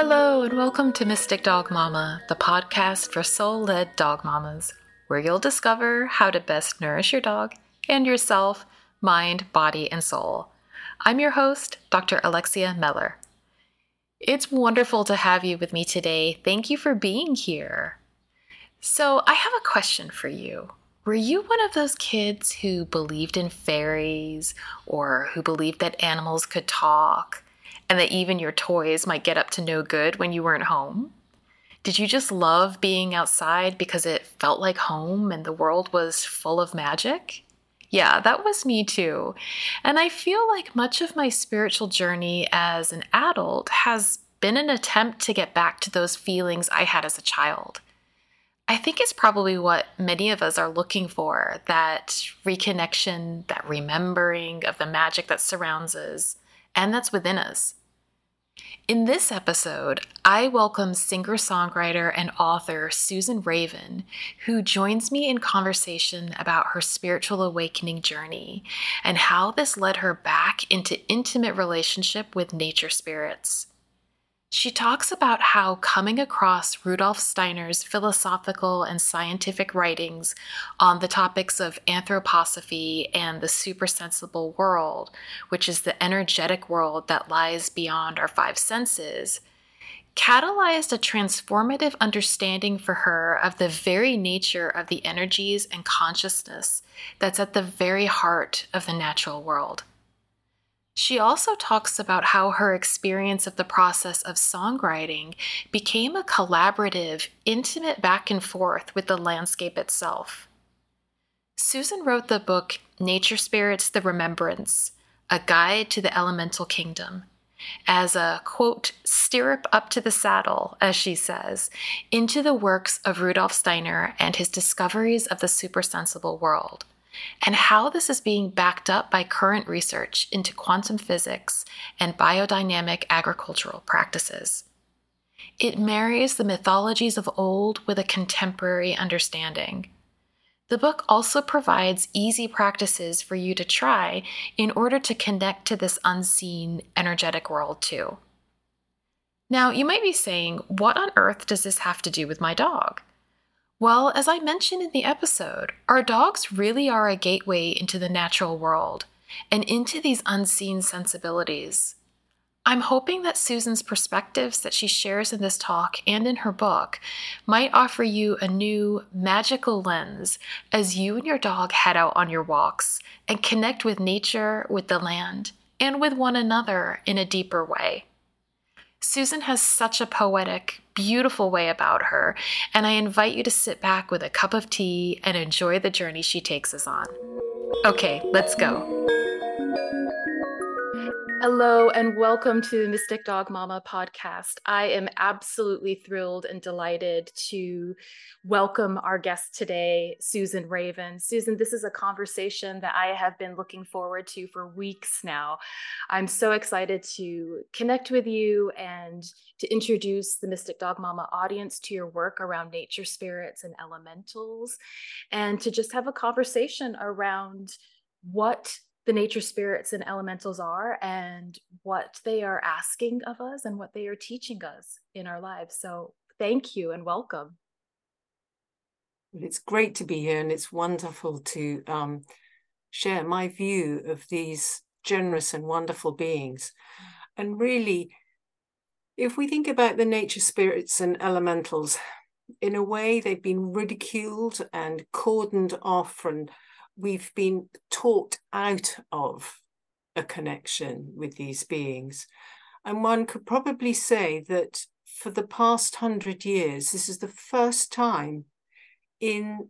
Hello, and welcome to Mystic Dog Mama, the podcast for soul led dog mamas, where you'll discover how to best nourish your dog and yourself, mind, body, and soul. I'm your host, Dr. Alexia Meller. It's wonderful to have you with me today. Thank you for being here. So, I have a question for you. Were you one of those kids who believed in fairies or who believed that animals could talk and that even your toys might get up to no good when you weren't home? Did you just love being outside because it felt like home and the world was full of magic? Yeah, that was me too. And I feel like much of my spiritual journey as an adult has been an attempt to get back to those feelings I had as a child. I think it's probably what many of us are looking for that reconnection, that remembering of the magic that surrounds us and that's within us. In this episode, I welcome singer songwriter and author Susan Raven, who joins me in conversation about her spiritual awakening journey and how this led her back into intimate relationship with nature spirits. She talks about how coming across Rudolf Steiner's philosophical and scientific writings on the topics of anthroposophy and the supersensible world, which is the energetic world that lies beyond our five senses, catalyzed a transformative understanding for her of the very nature of the energies and consciousness that's at the very heart of the natural world. She also talks about how her experience of the process of songwriting became a collaborative, intimate back and forth with the landscape itself. Susan wrote the book Nature Spirits The Remembrance A Guide to the Elemental Kingdom as a quote, stirrup up to the saddle, as she says, into the works of Rudolf Steiner and his discoveries of the supersensible world and how this is being backed up by current research into quantum physics and biodynamic agricultural practices. It marries the mythologies of old with a contemporary understanding. The book also provides easy practices for you to try in order to connect to this unseen energetic world too. Now, you might be saying, what on earth does this have to do with my dog? Well, as I mentioned in the episode, our dogs really are a gateway into the natural world and into these unseen sensibilities. I'm hoping that Susan's perspectives that she shares in this talk and in her book might offer you a new magical lens as you and your dog head out on your walks and connect with nature, with the land, and with one another in a deeper way. Susan has such a poetic, beautiful way about her, and I invite you to sit back with a cup of tea and enjoy the journey she takes us on. Okay, let's go. Hello, and welcome to the Mystic Dog Mama podcast. I am absolutely thrilled and delighted to welcome our guest today, Susan Raven. Susan, this is a conversation that I have been looking forward to for weeks now. I'm so excited to connect with you and to introduce the Mystic Dog Mama audience to your work around nature spirits and elementals, and to just have a conversation around what the nature spirits and elementals are and what they are asking of us and what they are teaching us in our lives. So, thank you and welcome. It's great to be here and it's wonderful to um, share my view of these generous and wonderful beings. And really, if we think about the nature spirits and elementals, in a way, they've been ridiculed and cordoned off and we've been taught out of a connection with these beings. And one could probably say that for the past hundred years, this is the first time in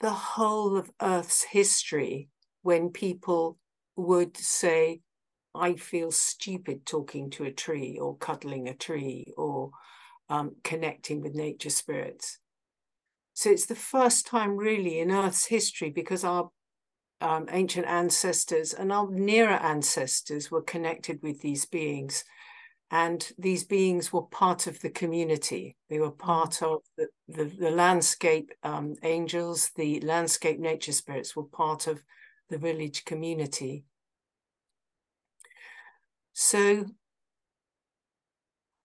the whole of Earth's history when people would say, I feel stupid talking to a tree or cuddling a tree or um, connecting with nature spirits. So it's the first time really in Earth's history because our um, ancient ancestors and our nearer ancestors were connected with these beings. And these beings were part of the community. They were part mm. of the, the, the landscape um, angels, the landscape nature spirits were part of the village community. So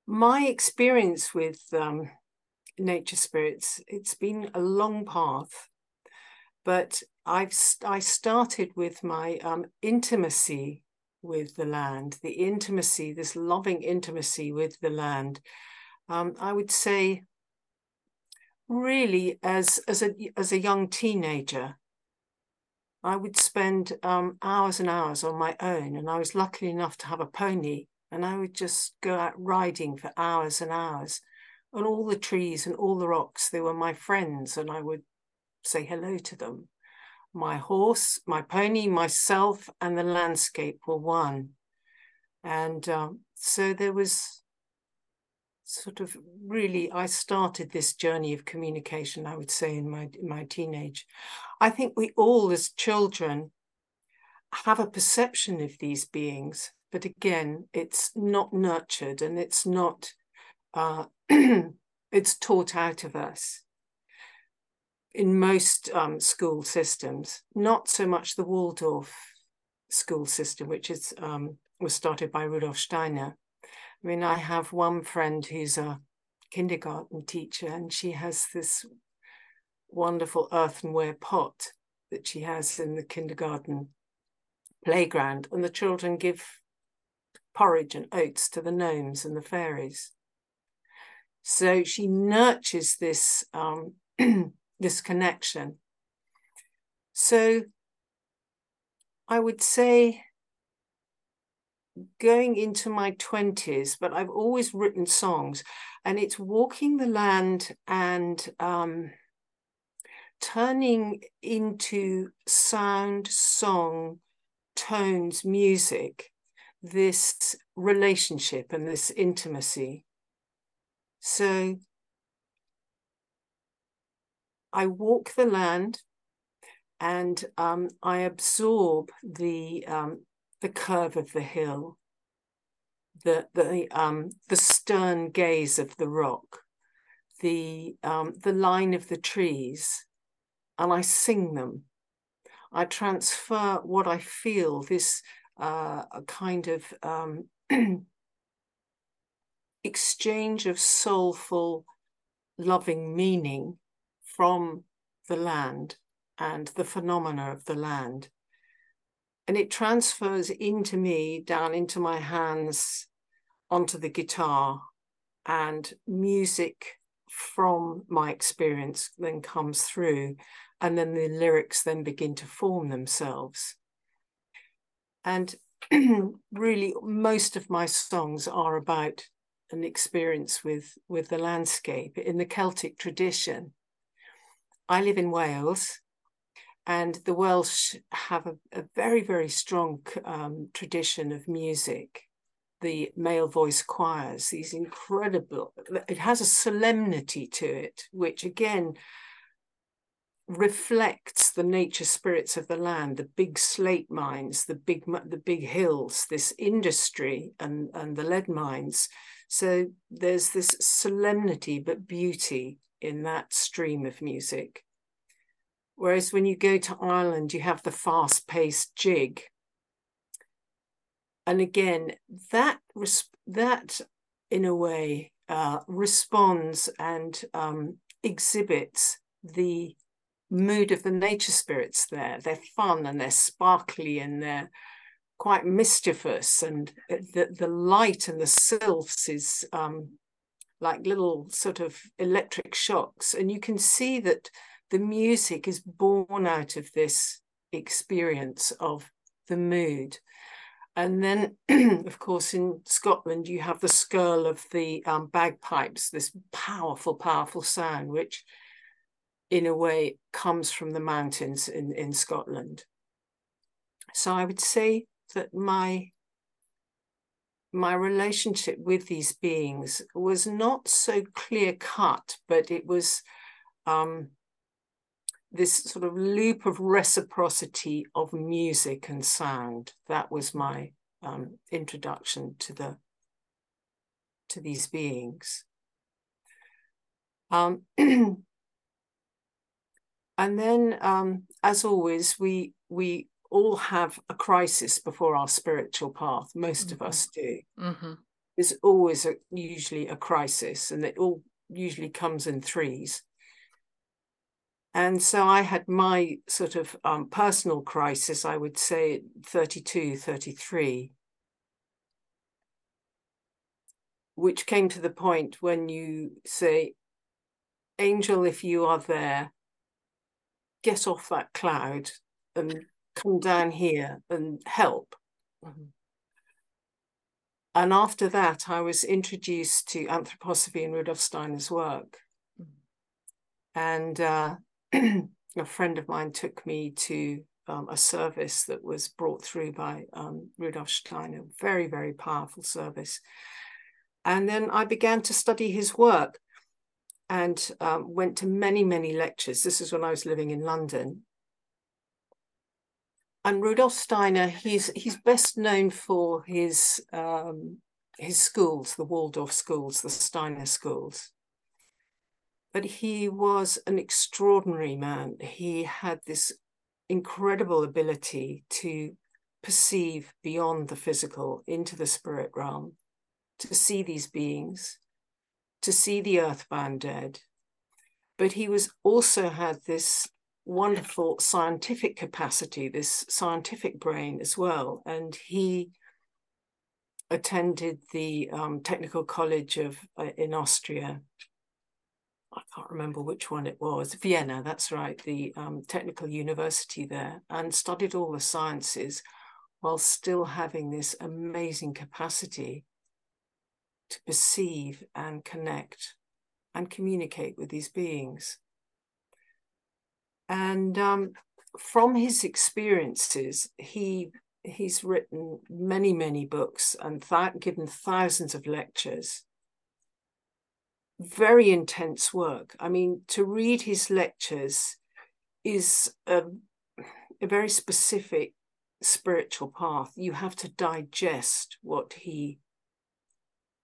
my experience with um, nature spirits, it's been a long path, but I've I started with my um, intimacy with the land, the intimacy, this loving intimacy with the land. Um, I would say, really, as as a as a young teenager, I would spend um, hours and hours on my own, and I was lucky enough to have a pony, and I would just go out riding for hours and hours, and all the trees and all the rocks, they were my friends, and I would say hello to them my horse, my pony, myself, and the landscape were one. And um, so there was sort of really, I started this journey of communication, I would say, in my, in my teenage. I think we all, as children, have a perception of these beings, but again, it's not nurtured and it's not, it's taught out of us in most um, school systems, not so much the Waldorf school system, which is um, was started by Rudolf Steiner. I mean, I have one friend who's a kindergarten teacher, and she has this wonderful earthenware pot that she has in the kindergarten playground, and the children give porridge and oats to the gnomes and the fairies. So she nurtures this um, this connection. So I would say going into my 20s, but I've always written songs, and it's walking the land and um, turning into sound, song, tones, music, this relationship and this intimacy. So I walk the land and um, I absorb the um, the curve of the hill, the the um, the stern gaze of the rock, the um, the line of the trees, and I sing them. I transfer what I feel, this uh, kind of um, exchange of soulful, loving meaning from the land and the phenomena of the land. And it transfers into me, down into my hands, onto the guitar, and music from my experience then comes through, and then the lyrics then begin to form themselves. And really, most of my songs are about an experience with, with the landscape in the Celtic tradition I live in Wales, and the Welsh have a, a very, very strong um, tradition of music. The male voice choirs, these incredible, it has a solemnity to it, which again reflects the nature spirits of the land, the big slate mines, the big the big hills, this industry and, and the lead mines. So there's this solemnity but beauty in that stream of music. Whereas when you go to Ireland, you have the fast paced jig. And again, that, that in a way uh, responds and um, exhibits the mood of the nature spirits there. They're fun and they're sparkly and they're quite mischievous. And the, the light and the sylphs is um, like little sort of electric shocks. And you can see that the music is born out of this experience of the mood. And then, of course, in Scotland, you have the skirl of the um, bagpipes, this powerful, powerful sound, which in a way comes from the mountains in, in Scotland. So I would say that my my relationship with these beings was not so clear cut, but it was um, this sort of loop of reciprocity of music and sound. That was my um, introduction to the to these beings. Um, and then, um, as always, we we all have a crisis before our spiritual path. Most mm-hmm. of us do. Mm-hmm. is always a, usually a crisis, and it all usually comes in threes. And so I had my sort of um, personal crisis, I would say 32, 33, which came to the point when you say, Angel, if you are there, get off that cloud and come down here and help. Mm-hmm. And after that, I was introduced to anthroposophy and Rudolf Steiner's work. Mm-hmm. And uh, a friend of mine took me to um, a service that was brought through by um, Rudolf Steiner, very, very powerful service. And then I began to study his work and um, went to many, many lectures. This is when I was living in London. And Rudolf Steiner, he's he's best known for his um, his schools, the Waldorf schools, the Steiner schools. But he was an extraordinary man. He had this incredible ability to perceive beyond the physical into the spirit realm, to see these beings, to see the earthbound dead. But he was also had this wonderful scientific capacity, this scientific brain as well. And he attended the um, Technical College of uh, in Austria. I can't remember which one it was. Vienna, that's right, the um, technical university there, and studied all the sciences while still having this amazing capacity to perceive and connect and communicate with these beings. And um, from his experiences, he he's written many many books and th- given thousands of lectures. Very intense work. I mean, to read his lectures is a, a very specific spiritual path. You have to digest what he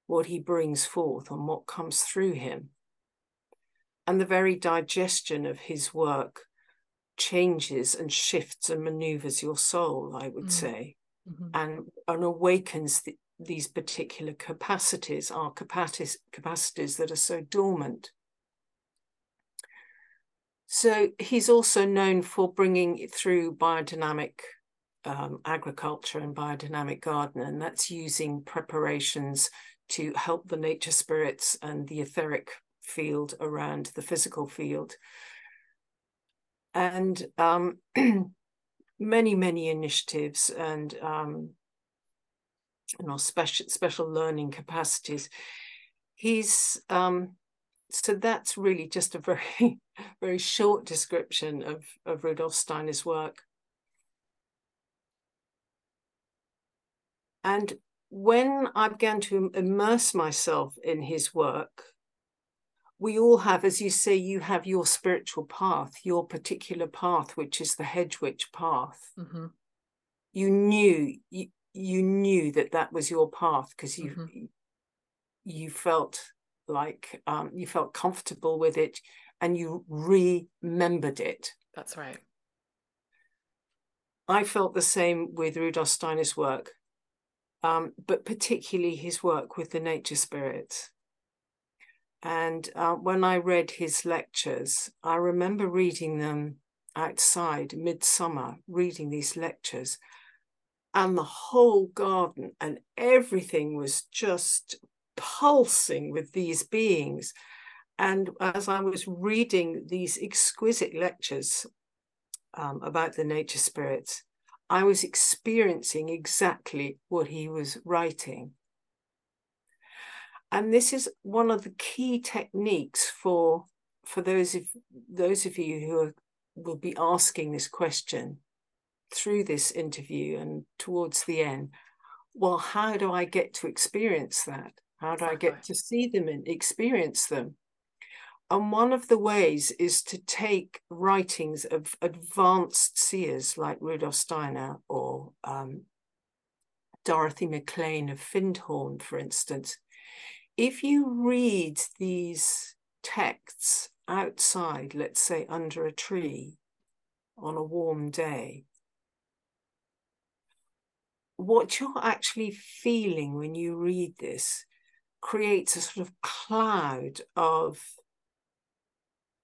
what he brings forth and what comes through him. And the very digestion of his work changes and shifts and maneuvers your soul, I would mm. say, mm-hmm. and, and awakens the, these particular capacities, our capacities, capacities that are so dormant. So he's also known for bringing through biodynamic um, agriculture and biodynamic garden, and that's using preparations to help the nature spirits and the etheric field around the physical field and um, many many initiatives and um, you know special special learning capacities. He's um, so that's really just a very very short description of of rudolf steiner's work. And when i began to immerse myself in his work we all have, as you say, you have your spiritual path, your particular path, which is the hedge witch path. Mm-hmm. You knew you, you knew that that was your path because you mm-hmm. you felt like um, you felt comfortable with it and you remembered it. That's right. I felt the same with Rudolf Steiner's work, um, but particularly his work with the nature spirits and uh, when I read his lectures, I remember reading them outside midsummer, reading these lectures, and the whole garden and everything was just pulsing with these beings. And as I was reading these exquisite lectures um, about the nature spirits, I was experiencing exactly what he was writing. And this is one of the key techniques for for those of those of you who are, will be asking this question through this interview and towards the end. Well, how do I get to experience that? How do I get to see them and experience them? And one of the ways is to take writings of advanced seers like Rudolf Steiner or um, Dorothy Maclean of Findhorn, for instance, if you read these texts outside, let's say under a tree on a warm day, what you're actually feeling when you read this creates a sort of cloud of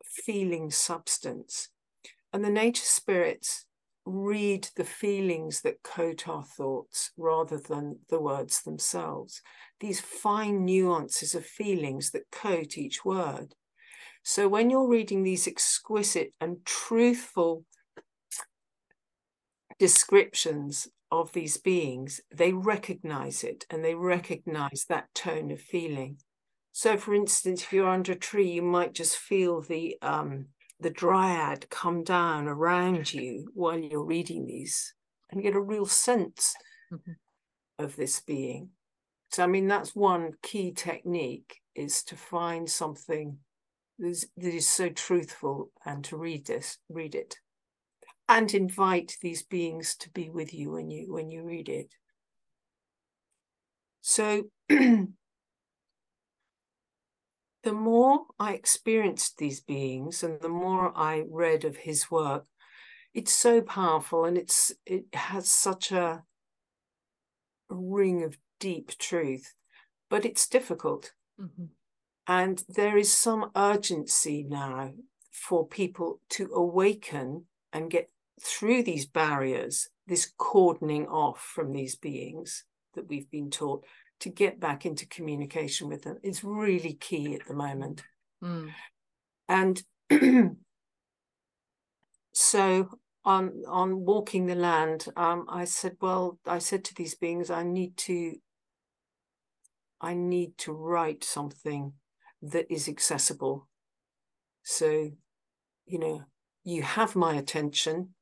feeling substance. And the nature spirits read the feelings that coat our thoughts rather than the words themselves. These fine nuances of feelings that coat each word. So when you're reading these exquisite and truthful descriptions of these beings, they recognize it and they recognize that tone of feeling. So, for instance, if you're under a tree, you might just feel the um, the dryad come down around you while you're reading these, and get a real sense mm-hmm. of this being. So, I mean, that's one key technique is to find something that is, that is so truthful and to read this, read it and invite these beings to be with you when you when you read it so the more i experienced these beings and the more i read of his work it's so powerful and it's it has such a ring of deep truth but it's difficult mm-hmm. and there is some urgency now for people to awaken and get through these barriers, this cordoning off from these beings that we've been taught to get back into communication with them is really key at the moment. Mm. And so on on walking the land, um, I said, well, I said to these beings, I need to I need to write something that is accessible. So, you know, you have my attention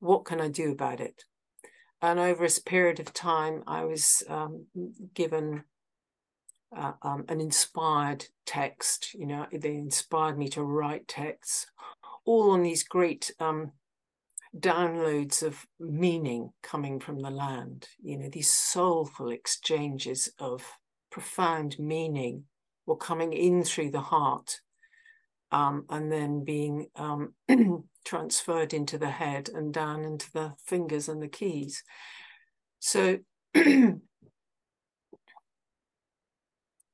what can I do about it? And over a period of time, I was um, given uh, um, an inspired text. You know, they inspired me to write texts, all on these great um, downloads of meaning coming from the land. You know, these soulful exchanges of profound meaning were coming in through the heart um, and then being um, transferred into the head and down into the fingers and the keys. So,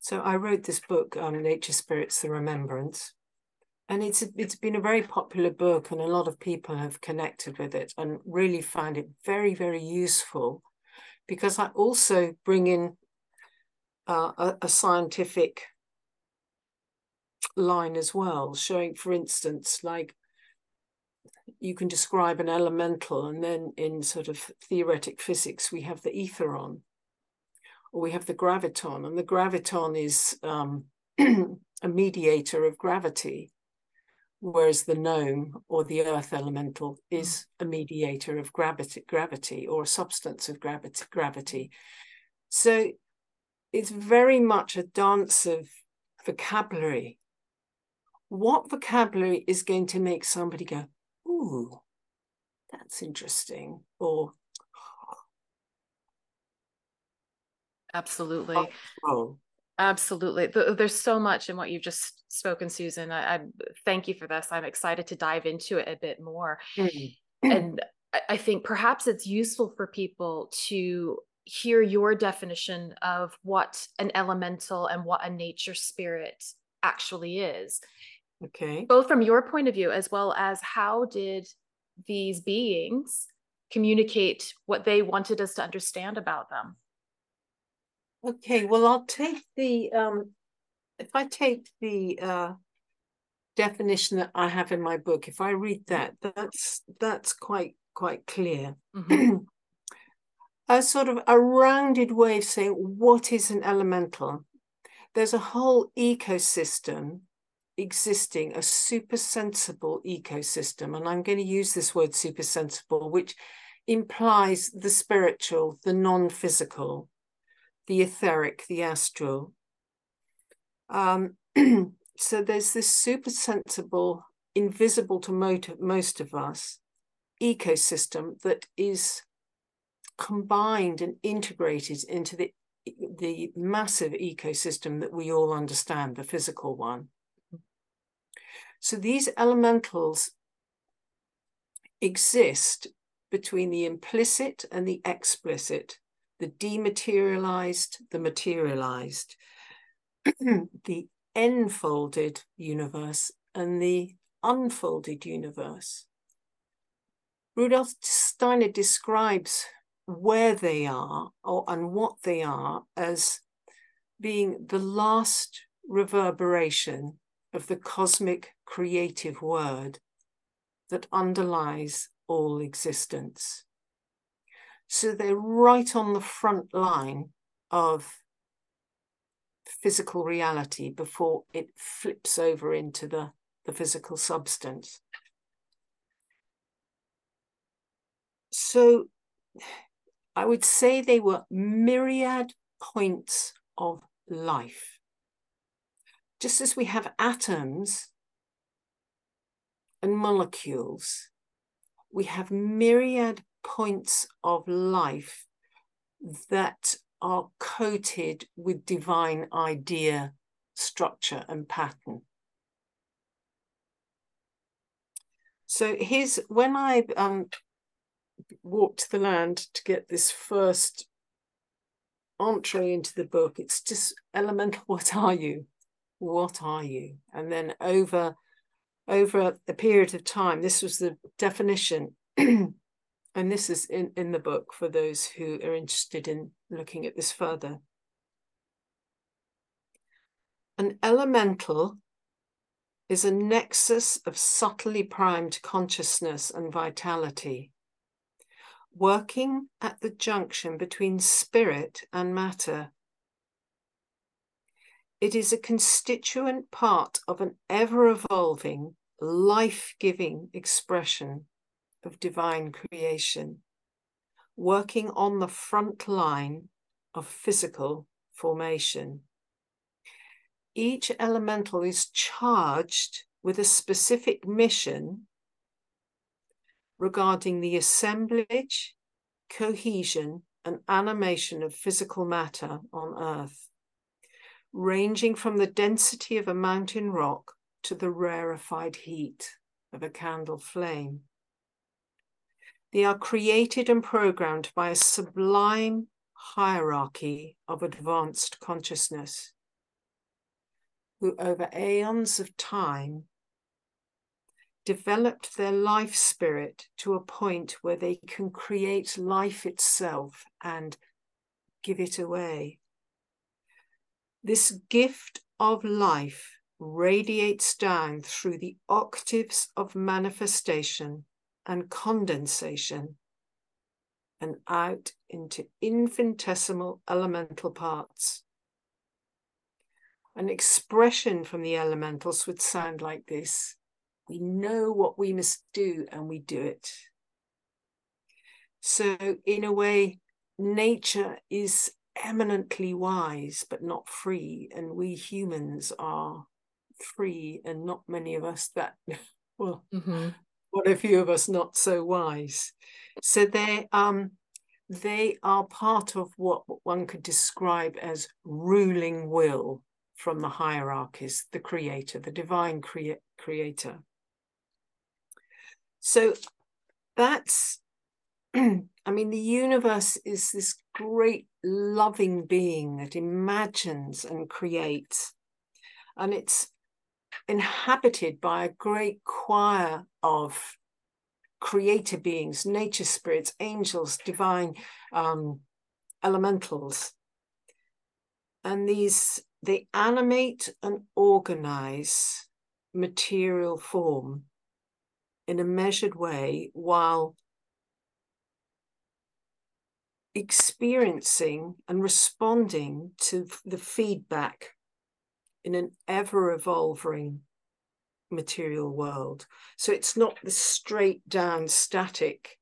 so I wrote this book, um, Nature Spirits: The Remembrance, and it's it's been a very popular book, and a lot of people have connected with it and really found it very very useful, because I also bring in uh, a, a scientific line as well, showing, for instance, like you can describe an elemental, and then in sort of theoretic physics, we have the etheron, or we have the graviton, and the graviton is um, a mediator of gravity, whereas the gnome or the earth elemental is a mediator of gravity, gravity or a substance of gravity. Gravity. So it's very much a dance of vocabulary what vocabulary is going to make somebody go, ooh, that's interesting, or absolutely. Oh, Absolutely. There's so much in what you've just spoken, Susan. I, I, thank you for this. I'm excited to dive into it a bit more. Mm-hmm. And I think perhaps it's useful for people to hear your definition of what an elemental and what a nature spirit actually is. Okay. Both from your point of view as well as how did these beings communicate what they wanted us to understand about them? Okay, well, I'll take the um, if I take the uh, definition that I have in my book, if I read that, that's that's quite quite clear. Mm-hmm. a sort of a rounded way of saying what is an elemental. There's a whole ecosystem existing a super sensible ecosystem. And I'm going to use this word super sensible, which implies the spiritual, the non physical, the etheric, the astral. Um, so there's this super sensible, invisible to most of us ecosystem that is combined and integrated into the the massive ecosystem that we all understand, the physical one. So these elementals exist between the implicit and the explicit, the dematerialized, the materialized, the enfolded universe and the unfolded universe. Rudolf Steiner describes where they are or and what they are as being the last reverberation of the cosmic creative word that underlies all existence. So they're right on the front line of physical reality before it flips over into the, the physical substance. So I would say they were myriad points of life. Just as we have atoms and molecules, we have myriad points of life that are coated with divine idea, structure, and pattern. So here's when I um, walked the land to get this first entree into the book. It's just elemental. What are you? What are you? And then over over a period of time, this was the definition. and this is in, in the book for those who are interested in looking at this further. An elemental is a nexus of subtly primed consciousness and vitality working at the junction between spirit and matter. It is a constituent part of an ever evolving, life giving expression of divine creation, working on the front line of physical formation. Each elemental is charged with a specific mission regarding the assemblage, cohesion, and animation of physical matter on Earth, ranging from the density of a mountain rock to the rarefied heat of a candle flame. They are created and programmed by a sublime hierarchy of advanced consciousness, who over aeons of time developed their life spirit to a point where they can create life itself and give it away. This gift of life radiates down through the octaves of manifestation and condensation and out into infinitesimal elemental parts. An expression from the elementals would sound like this we know what we must do and we do it. So, in a way, nature is eminently wise but not free, and we humans are free, and not many of us that, well, mm-hmm. what a few of us not so wise. So, they, um, they are part of what one could describe as ruling will from the hierarchies, the creator, the divine crea- creator. So that's, I mean, the universe is this great loving being that imagines and creates. And it's inhabited by a great choir of creator beings, nature spirits, angels, divine um, elementals. And these, they animate and organize material form in a measured way while experiencing and responding to the feedback in an ever evolving material world. So it's not the straight down static,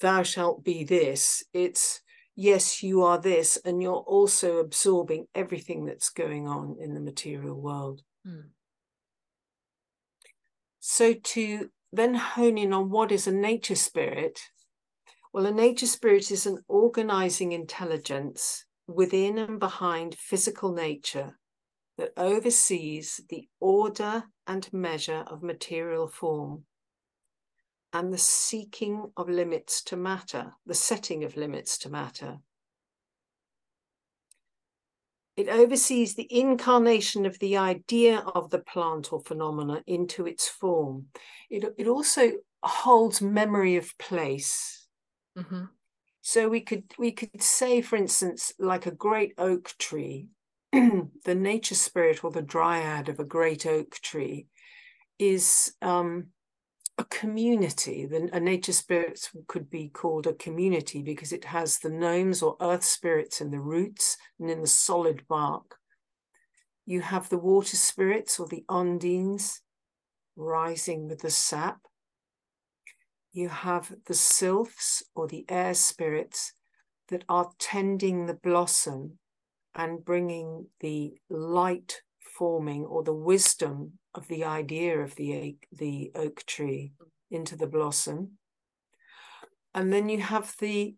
thou shalt be this. It's, yes, you are this, and you're also absorbing everything that's going on in the material world. Mm. So to then hone in on what is a nature spirit. Well, a nature spirit is an organizing intelligence within and behind physical nature that oversees the order and measure of material form and the seeking of limits to matter, the setting of limits to matter. It oversees the incarnation of the idea of the plant or phenomena into its form. It, it also holds memory of place. Mm-hmm. So we could we could say, for instance, like a great oak tree, the nature spirit or the dryad of a great oak tree is um, a community. The, a nature spirit could be called a community because it has the gnomes or earth spirits in the roots and in the solid bark. You have the water spirits or the ondines rising with the sap. You have the sylphs or the air spirits that are tending the blossom and bringing the light forming or the wisdom of the idea of the, the oak tree into the blossom. And then you have the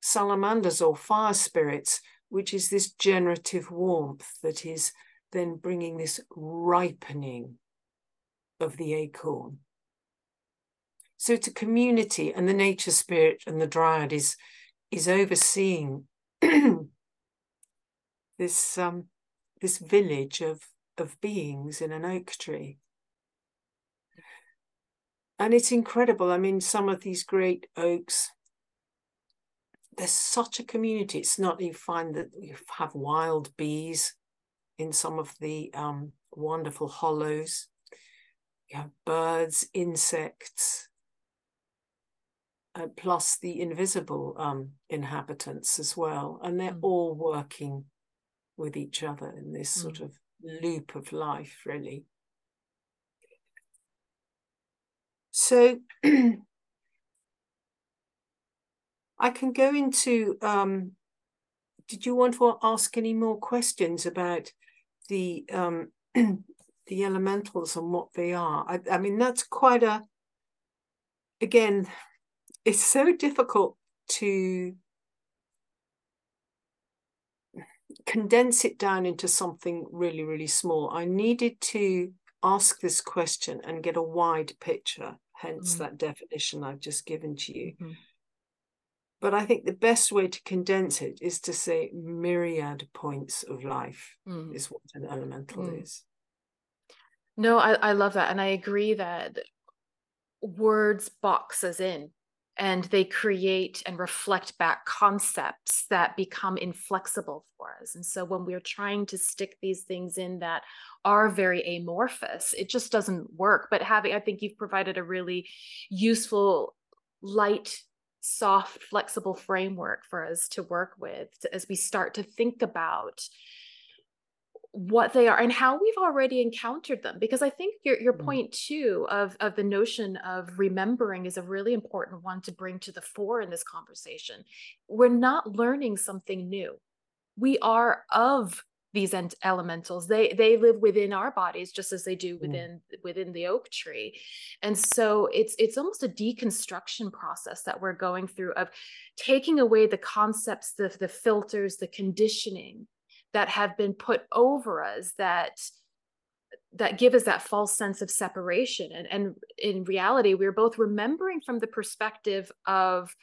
salamanders or fire spirits, which is this generative warmth that is then bringing this ripening of the acorn. So it's a community, and the nature spirit and the dryad is is overseeing this um, this village of of beings in an oak tree. And it's incredible. I mean, some of these great oaks, there's such a community. It's not you find that you have wild bees in some of the um, wonderful hollows. You have birds, insects, uh, plus the invisible um, inhabitants as well. And they're mm. all working with each other in this mm. sort of loop of life, really. So I can go into. Um, did you want to ask any more questions about the um, the elementals and what they are? I, I mean, that's quite a. Again, it's so difficult to condense it down into something really, really small. I needed to ask this question and get a wide picture, hence mm. that definition I've just given to you. Mm. But I think the best way to condense it is to say myriad points of life mm. is what an elemental mm. is. No, I, I love that. And I agree that words box us in and they create and reflect back concepts that become inflexible for us. And so when we're trying to stick these things in that are very amorphous, it just doesn't work. But having, I think you've provided a really useful, light, soft, flexible framework for us to work with as we start to think about what they are and how we've already encountered them because i think your your mm. point too of of the notion of remembering is a really important one to bring to the fore in this conversation we're not learning something new we are of these elementals they they live within our bodies just as they do mm. within mm. within the oak tree and so it's it's almost a deconstruction process that we're going through of taking away the concepts the the filters the conditioning that have been put over us that that give us that false sense of separation. And, and in reality we're both remembering from the perspective of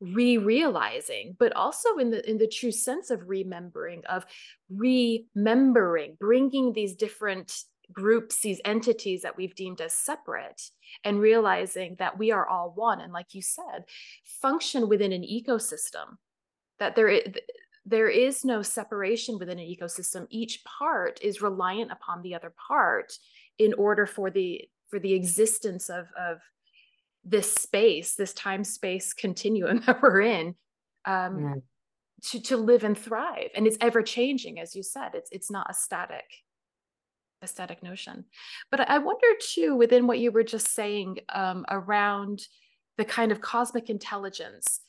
re-realizing but also in the in the true sense of remembering of remembering bringing these different groups these entities that we've deemed as separate and realizing that we are all one. And like you said function within an ecosystem that there is there is no separation within an ecosystem. Each part is reliant upon the other part in order for the for the existence of of this space this time space continuum that we're in um to to live and thrive. And it's ever changing as you said. It's it's not a static a static notion. But i wonder too within what you were just saying um, around the kind of cosmic intelligence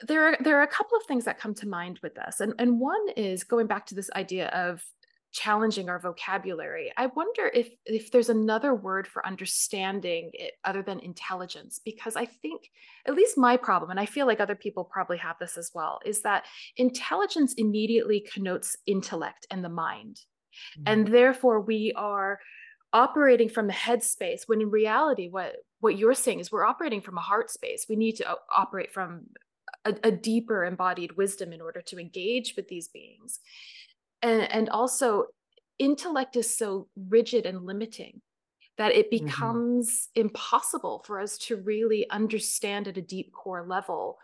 there are there are a couple of things that come to mind with this and and one is going back to this idea of challenging our vocabulary. I wonder if if there's another word for understanding it other than intelligence because i think at least my problem and i feel like other people probably have this as well is that intelligence immediately connotes intellect and the mind. Mm-hmm. and therefore we are operating from the head space when in reality what what you're saying is we're operating from a heart space. We need to operate from a, a, deeper embodied wisdom in order to engage with these beings and and also intellect is so rigid and limiting that it mm-hmm. becomes mm-hmm. impossible for us to really understand at a deep core level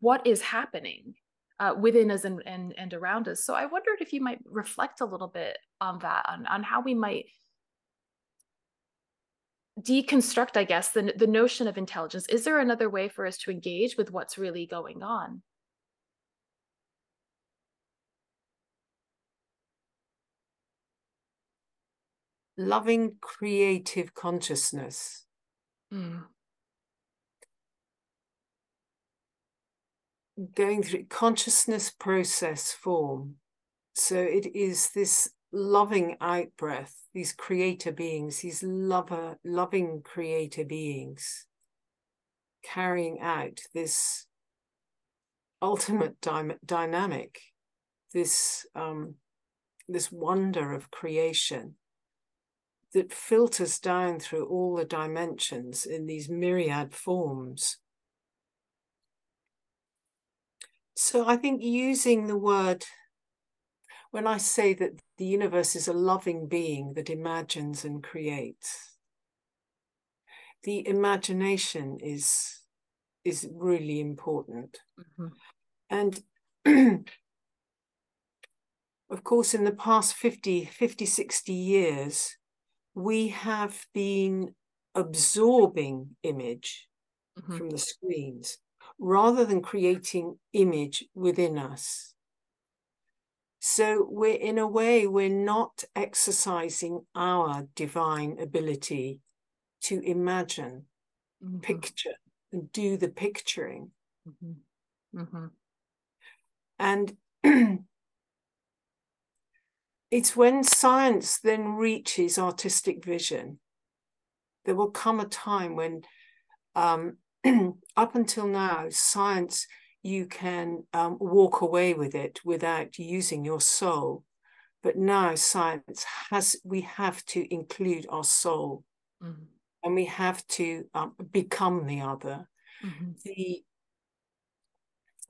what is happening uh, within us and, and, and around us. So I wondered if you might reflect a little bit on that, on, on how we might deconstruct, I guess, the, the notion of intelligence. Is there another way for us to engage with what's really going on? Loving creative consciousness. Mm. going through consciousness process form. So it is this loving out breath, these creator beings, these lover, loving creator beings carrying out this ultimate dy- dynamic, this um, this wonder of creation that filters down through all the dimensions in these myriad forms. So I think using the word, when I say that the universe is a loving being that imagines and creates, the imagination is is really important. Mm-hmm. And of course, in the past 50, 50, 60 years, we have been absorbing image mm-hmm. from the screens rather than creating image within us. So we're in a way, we're not exercising our divine ability to imagine, mm-hmm. picture, and do the picturing. Mm-hmm. Mm-hmm. And it's when science then reaches artistic vision, there will come a time when um, up until now, science, you can um, walk away with it without using your soul. But now science has, we have to include our soul mm-hmm. and we have to um, become the other. Mm-hmm. The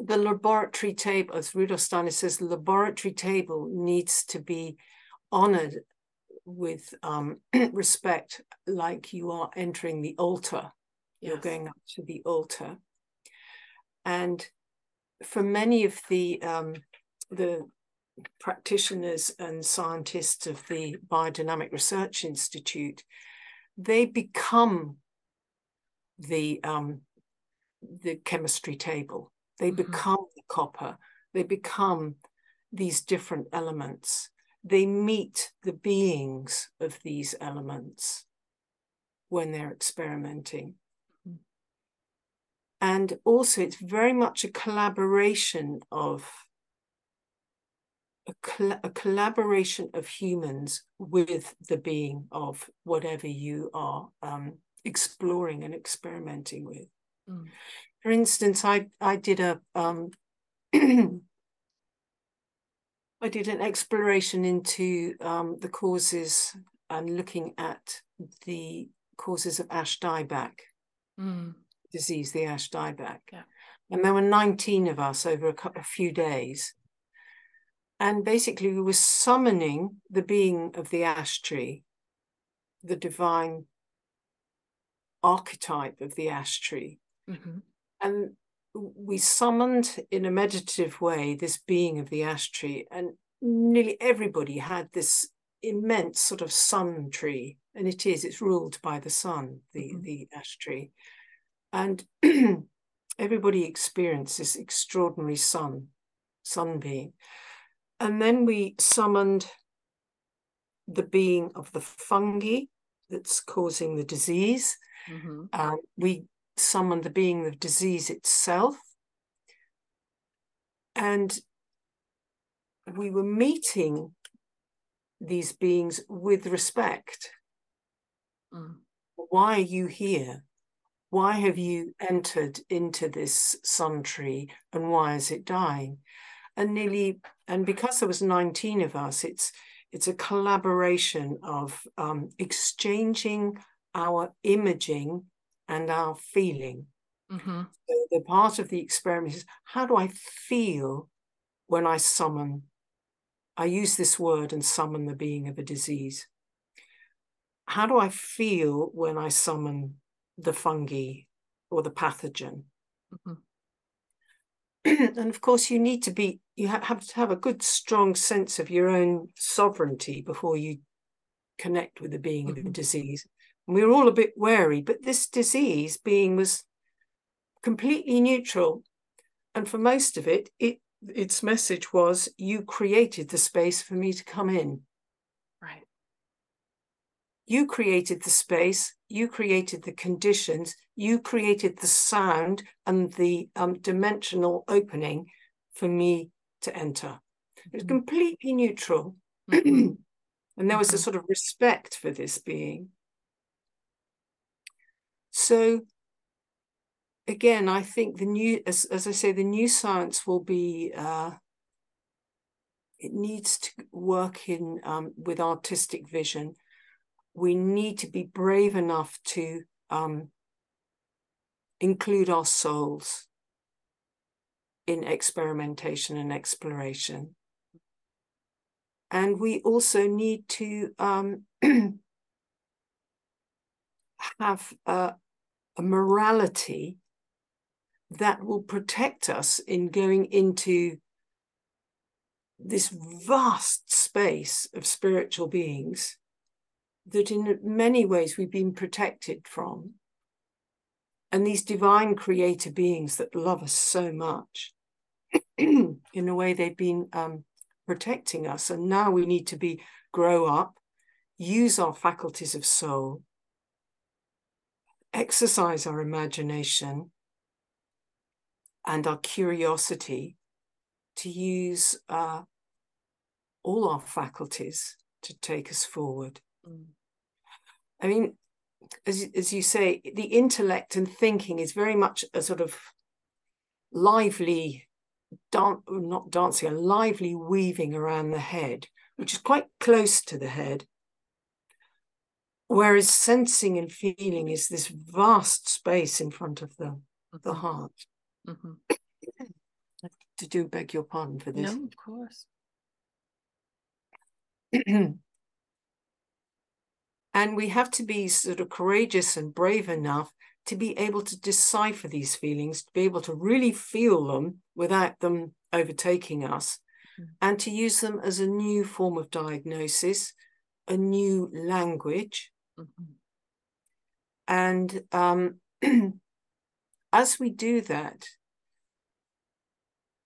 the laboratory table, as Rudolf Steiner says, the laboratory table needs to be honored with um, respect, like you are entering the altar yes. you're going up to the altar. And for many of the um, the practitioners and scientists of the Biodynamic Research Institute, they become the um, the chemistry table. They mm-hmm. become the copper. They become these different elements. They meet the beings of these elements when they're experimenting. And also, it's very much a collaboration of a, col- a, collaboration of humans with the being of whatever you are um, exploring and experimenting with. Mm. For instance, I I did a um, I did an exploration into um, the causes and looking at the causes of ash dieback. Mm disease, the ash dieback. Yeah. And there were 19 of us over a, a few days. And basically, we were summoning the being of the ash tree, the divine archetype of the ash tree. Mm-hmm. And we summoned in a meditative way this being of the ash tree, and nearly everybody had this immense sort of sun tree, and it is, it's ruled by the sun, the, mm-hmm. the ash tree. And everybody experienced this extraordinary sun, sun being. And then we summoned the being of the fungi that's causing the disease. Mm-hmm. Uh, we summoned the being of disease itself. And we were meeting these beings with respect. Mm. Why are you here? Why have you entered into this sun tree and why is it dying? And nearly, and because there was 19 of us, it's it's a collaboration of um, exchanging our imaging and our feeling. Mm-hmm. So the part of the experiment is how do I feel when I summon? I use this word and summon the being of a disease. How do I feel when I summon the fungi or the pathogen? Mm-hmm. and of course, you need to be, you have to have a good, strong sense of your own sovereignty before you connect with the being mm-hmm. of the disease. And we were all a bit wary, but this disease being was completely neutral. And for most of it, it its message was, You created the space for me to come in. You created the space, you created the conditions, you created the sound and the um, dimensional opening for me to enter. It was mm-hmm. completely neutral. Mm-hmm. and there was a sort of respect for this being. So again, I think the new, as, as I say, the new science will be, uh, it needs to work in um, with artistic vision. We need to be brave enough to um, include our souls in experimentation and exploration. And we also need to um, have a, a morality that will protect us in going into this vast space of spiritual beings that in many ways we've been protected from. And these divine creator beings that love us so much, in a way they've been um, protecting us. And now we need to be grow up, use our faculties of soul, exercise our imagination, and our curiosity to use uh, all our faculties to take us forward. Mm. I mean, as, as you say, the intellect and thinking is very much a sort of lively, dan- not dancing, a lively weaving around the head, which is quite close to the head. Whereas sensing and feeling is this vast space in front of the, the mm-hmm. heart. Mm-hmm. to do beg your pardon for this. No, of course. and we have to be sort of courageous and brave enough to be able to decipher these feelings, to be able to really feel them without them overtaking us, mm-hmm. and to use them as a new form of diagnosis, a new language. Mm-hmm. And um, as we do that,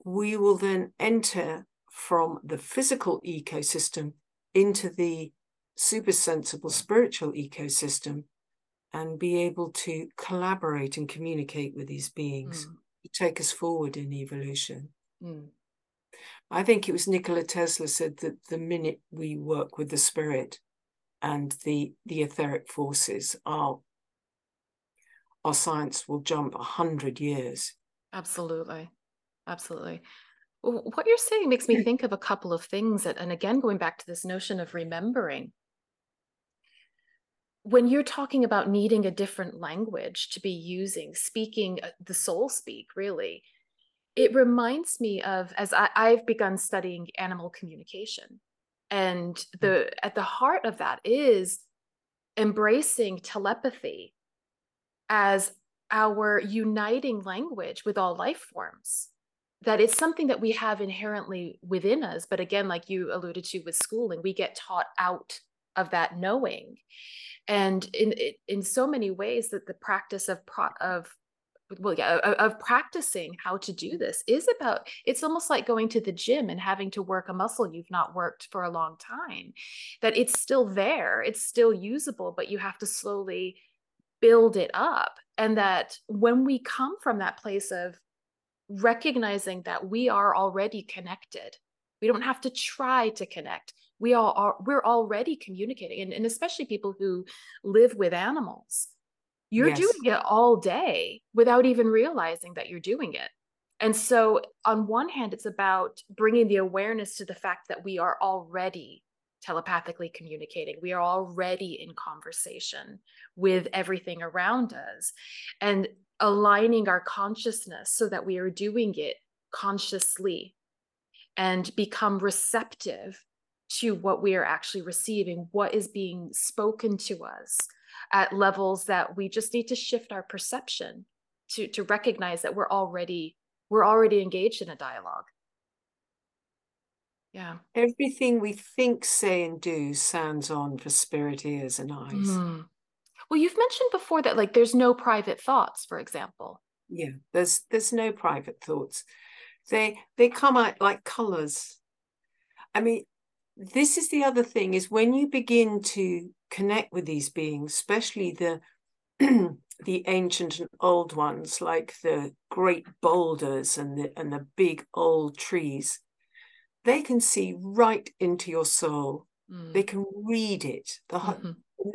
we will then enter from the physical ecosystem into the super sensible spiritual ecosystem and be able to collaborate and communicate with these beings mm. to take us forward in evolution. Mm. I think it was Nikola Tesla said that the minute we work with the spirit and the the etheric forces, our our science will jump a hundred years. Absolutely absolutely. What you're saying makes me think of a couple of things. That, and again, going back to this notion of remembering, when you're talking about needing a different language to be using, speaking uh, the soul speak, really, it reminds me of as I, I've begun studying animal communication. And mm. the at the heart of that is embracing telepathy as our uniting language with all life forms that it's something that we have inherently within us but again like you alluded to with schooling we get taught out of that knowing and in in so many ways that the practice of pro, of well yeah of, of practicing how to do this is about it's almost like going to the gym and having to work a muscle you've not worked for a long time that it's still there it's still usable but you have to slowly build it up and that when we come from that place of recognizing that we are already connected. We don't have to try to connect. We all are we're already communicating. And, and especially people who live with animals. You're yes. doing it all day without even realizing that you're doing it. And so, on one hand, it's about bringing the awareness to the fact that we are already telepathically communicating. We are already in conversation with everything around us and aligning our consciousness so that we are doing it consciously and become receptive to what we are actually receiving, what is being spoken to us at levels that we just need to shift our perception to, to recognize that we're already we're already engaged in a dialogue. Yeah. Everything we think, say, and do sounds on for spirit ears and eyes. Mm. Well, you've mentioned before that like there's no private thoughts, for example. Yeah, there's there's no private thoughts. They they come out like colors. I mean, this is the other thing is when you begin to connect with these beings, especially the the ancient and old ones, like the great boulders and the and the big old trees, they can see right into your soul. Mm. They can read it. The, mm-hmm.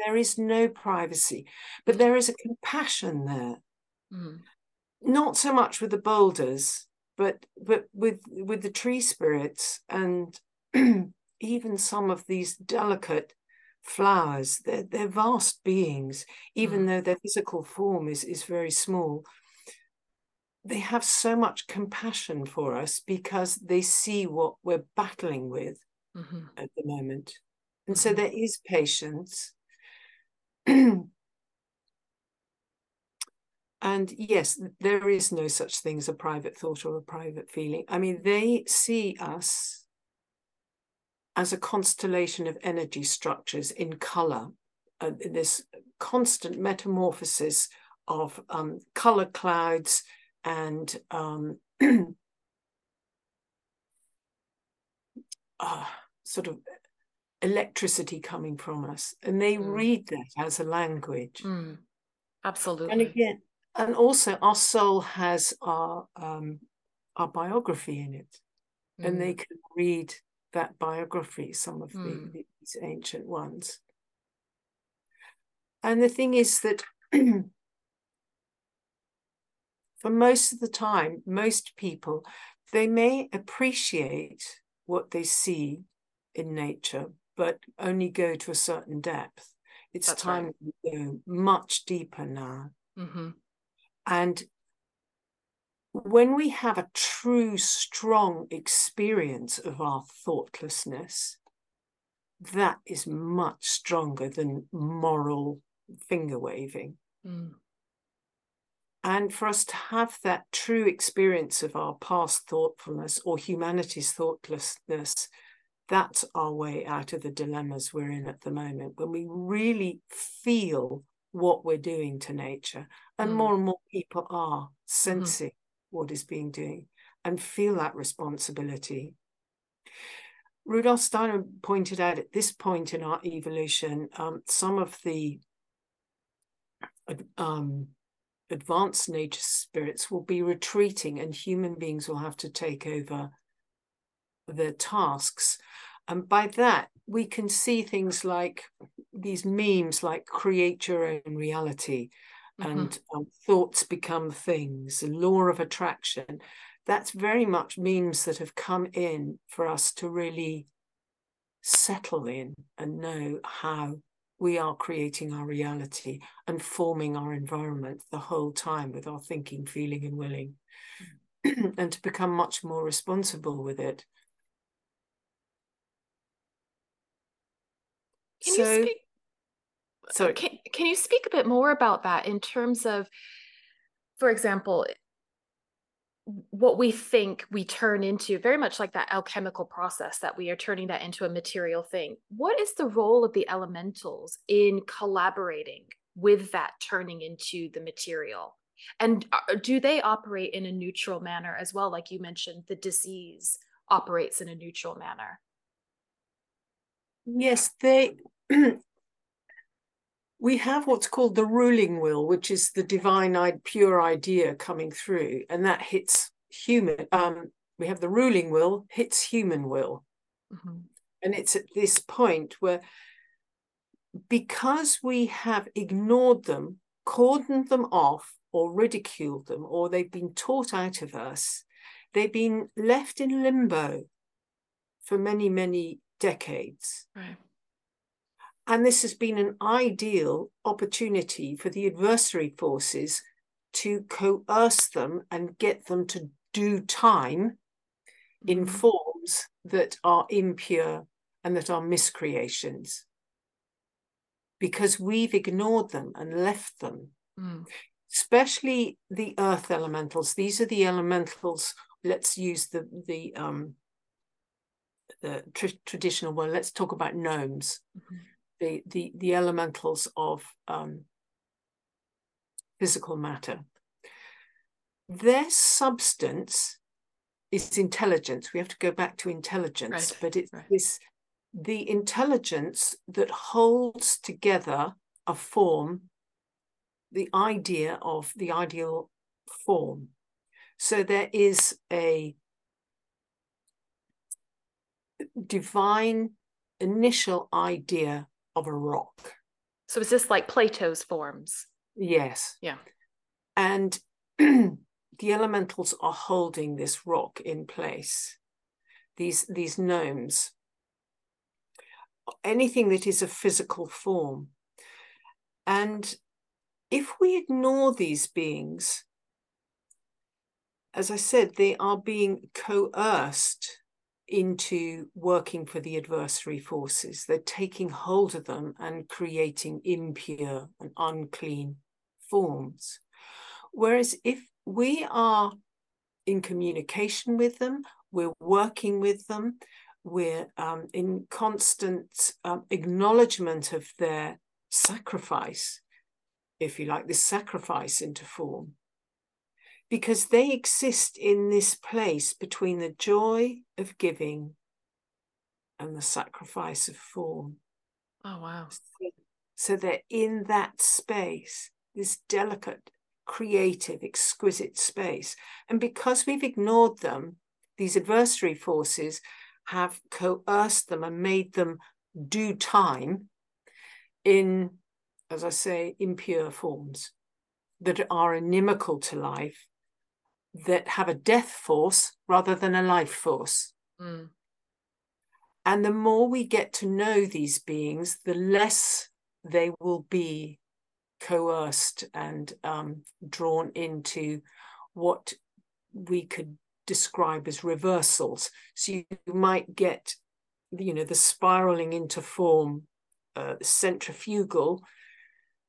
There is no privacy, but there is a compassion there. Mm. Not so much with the boulders, but but with with the tree spirits and even some of these delicate flowers. They're, they're vast beings, even mm. though their physical form is is very small they have so much compassion for us because they see what we're battling with mm-hmm. at the moment. And mm-hmm. so there is patience. and yes, there is no such thing as a private thought or a private feeling. I mean, they see us as a constellation of energy structures in color, uh, this constant metamorphosis of um, color clouds and um, uh, sort of electricity coming from us, and they mm. read that as a language. Mm. Absolutely. And again, and also our soul has our um, our biography in it, mm. and they mm. can read that biography. Some of the, mm. these ancient ones. And the thing is that for most of the time, most people, they may appreciate what they see in nature, but only go to a certain depth. It's That's time right. to go much deeper now. Mm-hmm. And when we have a true, strong experience of our thoughtlessness, that is much stronger than moral finger waving. Mm. And for us to have that true experience of our past thoughtfulness or humanity's thoughtlessness, that's our way out of the dilemmas we're in at the moment. When we really feel what we're doing to nature, and mm. more and more people are sensing mm-hmm. What is being doing and feel that responsibility. Rudolf Steiner pointed out at this point in our evolution, um, some of the um, advanced nature spirits will be retreating and human beings will have to take over their tasks. And by that, we can see things like these memes like create your own reality mm-hmm. and um, thoughts become things, the law of attraction. That's very much memes that have come in for us to really settle in and know how we are creating our reality and forming our environment the whole time with our thinking, feeling, and willing, and to become much more responsible with it. Can so, you speak? Sorry. Can, can you speak a bit more about that in terms of, for example, what we think we turn into very much like that alchemical process that we are turning that into a material thing. What is the role of the elementals in collaborating with that turning into the material? And uh, do they operate in a neutral manner as well? Like you mentioned the disease operates in a neutral manner. Yes they we have what's called the ruling will, which is the divine pure idea coming through, and that hits human. Um, we have the ruling will hits human will, mm-hmm. and it's at this point where, because we have ignored them, cordoned them off, or ridiculed them, or they've been taught out of us, they've been left in limbo for many, many decades. Right. And this has been an ideal opportunity for the adversary forces to coerce them and get them to do time mm-hmm. in forms that are impure and that are miscreations. Because we've ignored them and left them. Mm. Especially the earth elementals. These are the elementals. Let's use the the um the tr- traditional one. Let's talk about gnomes. Mm-hmm the the, the elementals of um, physical matter. Their substance is intelligence. We have to go back to intelligence, right. but it's right. this the intelligence that holds together a form, the idea of the ideal form. So there is a divine initial idea of a rock. So is this like Plato's forms? Yes. Yeah. And the elementals are holding this rock in place. These these gnomes. Anything that is a physical form. And if we ignore these beings, as I said, they are being coerced into working for the adversary forces. They're taking hold of them and creating impure and unclean forms. Whereas if we are in communication with them, we're working with them, we're um, in constant um, acknowledgement of their sacrifice, if you like, this sacrifice into form, because they exist in this place between the joy of giving and the sacrifice of form. Oh, wow. So, so they're in that space, this delicate, creative, exquisite space. And because we've ignored them, these adversary forces have coerced them and made them do time in, as I say, impure forms that are inimical to life that have a death force rather than a life force. Mm. And the more we get to know these beings, the less they will be coerced and um, drawn into what we could describe as reversals. So you might get, you know, the spiraling into form, uh, centrifugal.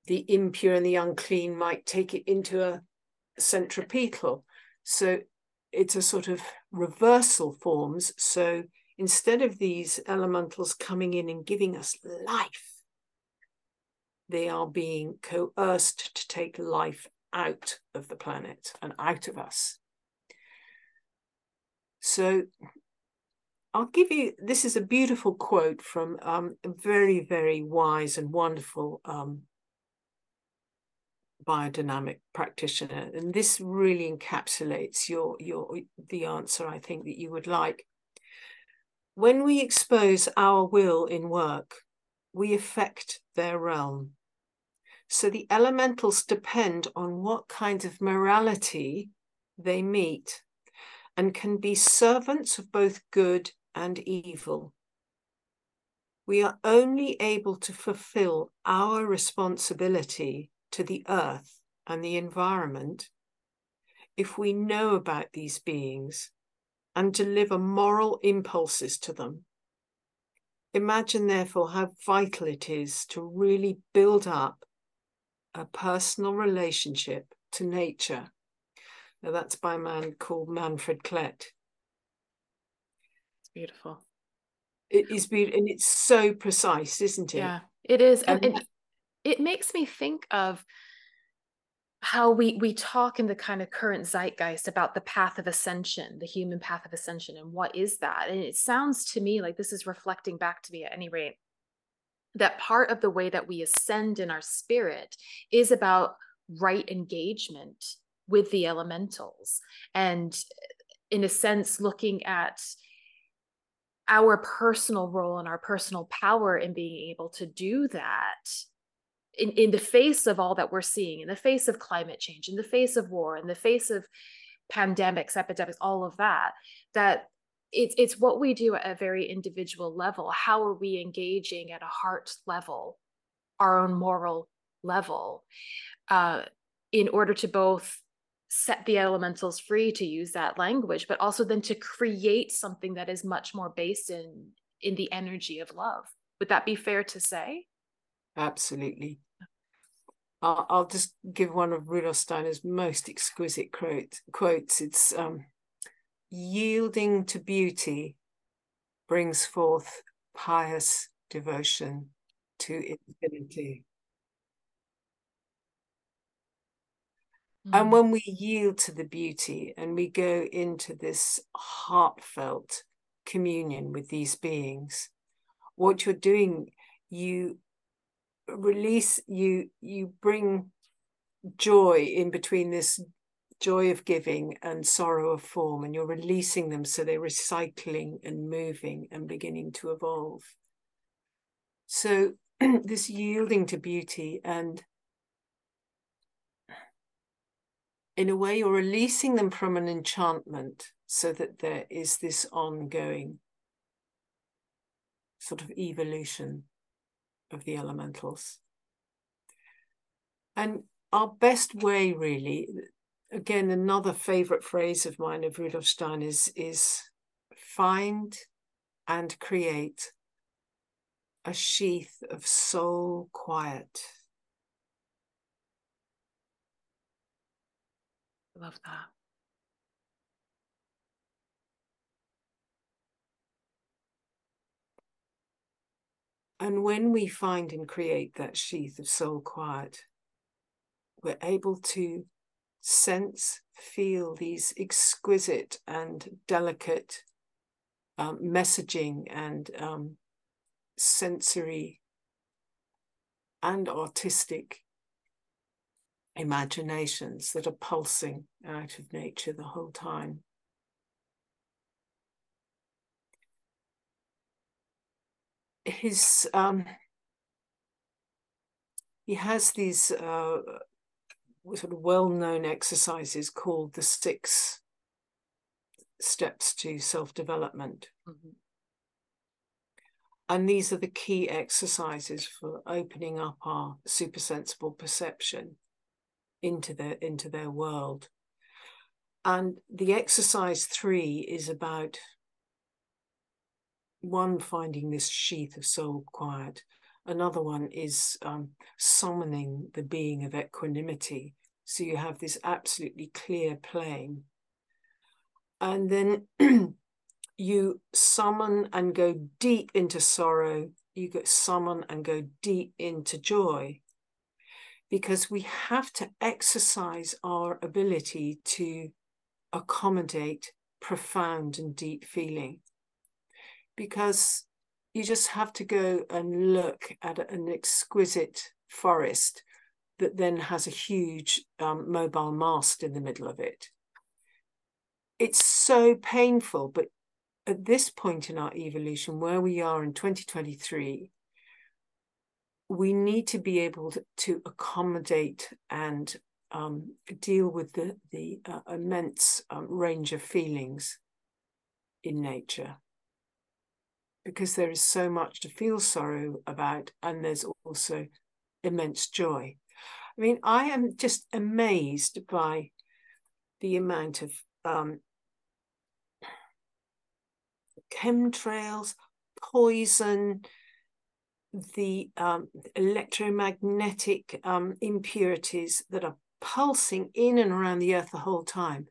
The impure and the unclean might take it into a centripetal. So it's a sort of reversal forms. So instead of these elementals coming in and giving us life, they are being coerced to take life out of the planet and out of us. So I'll give you this is a beautiful quote from um, a very, very wise and wonderful um, biodynamic practitioner. And this really encapsulates your your the answer i think that you would like. When we expose our will in work we affect their realm. So the elementals depend on what kind of morality they meet and can be servants of both good and evil. We are only able to fulfill our responsibility to the earth and the environment if we know about these beings and deliver moral impulses to them. Imagine, therefore, how vital it is to really build up a personal relationship to nature. Now, that's by a man called Manfred Klett. It's beautiful. It is beautiful, and it's so precise, isn't it? Yeah, it is. And, and it makes me think of how we we talk in the kind of current zeitgeist about the path of ascension the human path of ascension and what is that? And it sounds to me like this is reflecting back to me at any rate that part of the way that we ascend in our spirit is about right engagement with the elementals and in a sense looking at our personal role and our personal power in being able to do that in, in the face of all that we're seeing, in the face of climate change, in the face of war, in the face of pandemics, epidemics, all of that, that it's it's what we do at a very individual level. How are we engaging at a heart level our own moral level uh, in order to both set the elementals free to use that language but also then to create something that is much more based in in the energy of love? Would that be fair to say absolutely I'll, I'll just give one of Rudolf Steiner's most exquisite quote, quotes. It's um, yielding to beauty brings forth pious devotion to infinity. Mm. And when we yield to the beauty and we go into this heartfelt communion with these beings, what you're doing, you release, you you bring joy in between this joy of giving and sorrow of form, and you're releasing them so they're recycling and moving and beginning to evolve. So, this yielding to beauty, and in a way, you're releasing them from an enchantment so that there is this ongoing sort of evolution of the elementals. And our best way, really, again, another favorite phrase of mine of Rudolf Steiner's, is find and create a sheath of soul quiet. Love that. And when we find and create that sheath of soul quiet, we're able to sense, feel these exquisite and delicate um, messaging and um, sensory and artistic imaginations that are pulsing out of nature the whole time. His um, he has these uh, sort of well-known exercises called the six steps to self-development. Mm-hmm. And these are the key exercises for opening up our supersensible perception into their into their world. And the exercise three is about one finding this sheath of soul quiet Another one is um, summoning the being of equanimity. So you have this absolutely clear plane. And then you summon and go deep into sorrow. You go summon and go deep into joy. Because we have to exercise our ability to accommodate profound and deep feeling. Because you just have to go and look at an exquisite forest that then has a huge um, mobile mast in the middle of it. It's so painful, but at this point in our evolution, where we are in 2023, we need to be able to, accommodate and um, deal with the, the uh, immense um, range of feelings in nature because there is so much to feel sorrow about, and there's also immense joy. I mean, I am just amazed by the amount of um, chemtrails, poison, the um, electromagnetic um, impurities that are pulsing in and around the earth the whole time.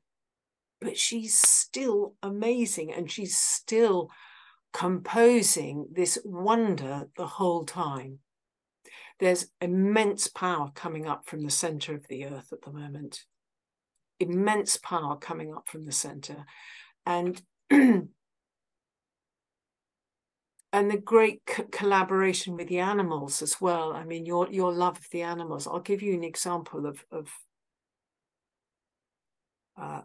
But she's still amazing and she's still composing this wonder the whole time. There's immense power coming up from the center of the earth at the moment. Immense power coming up from the center. And and the great co- collaboration with the animals as well. I mean, your your love of the animals. I'll give you an example of of uh,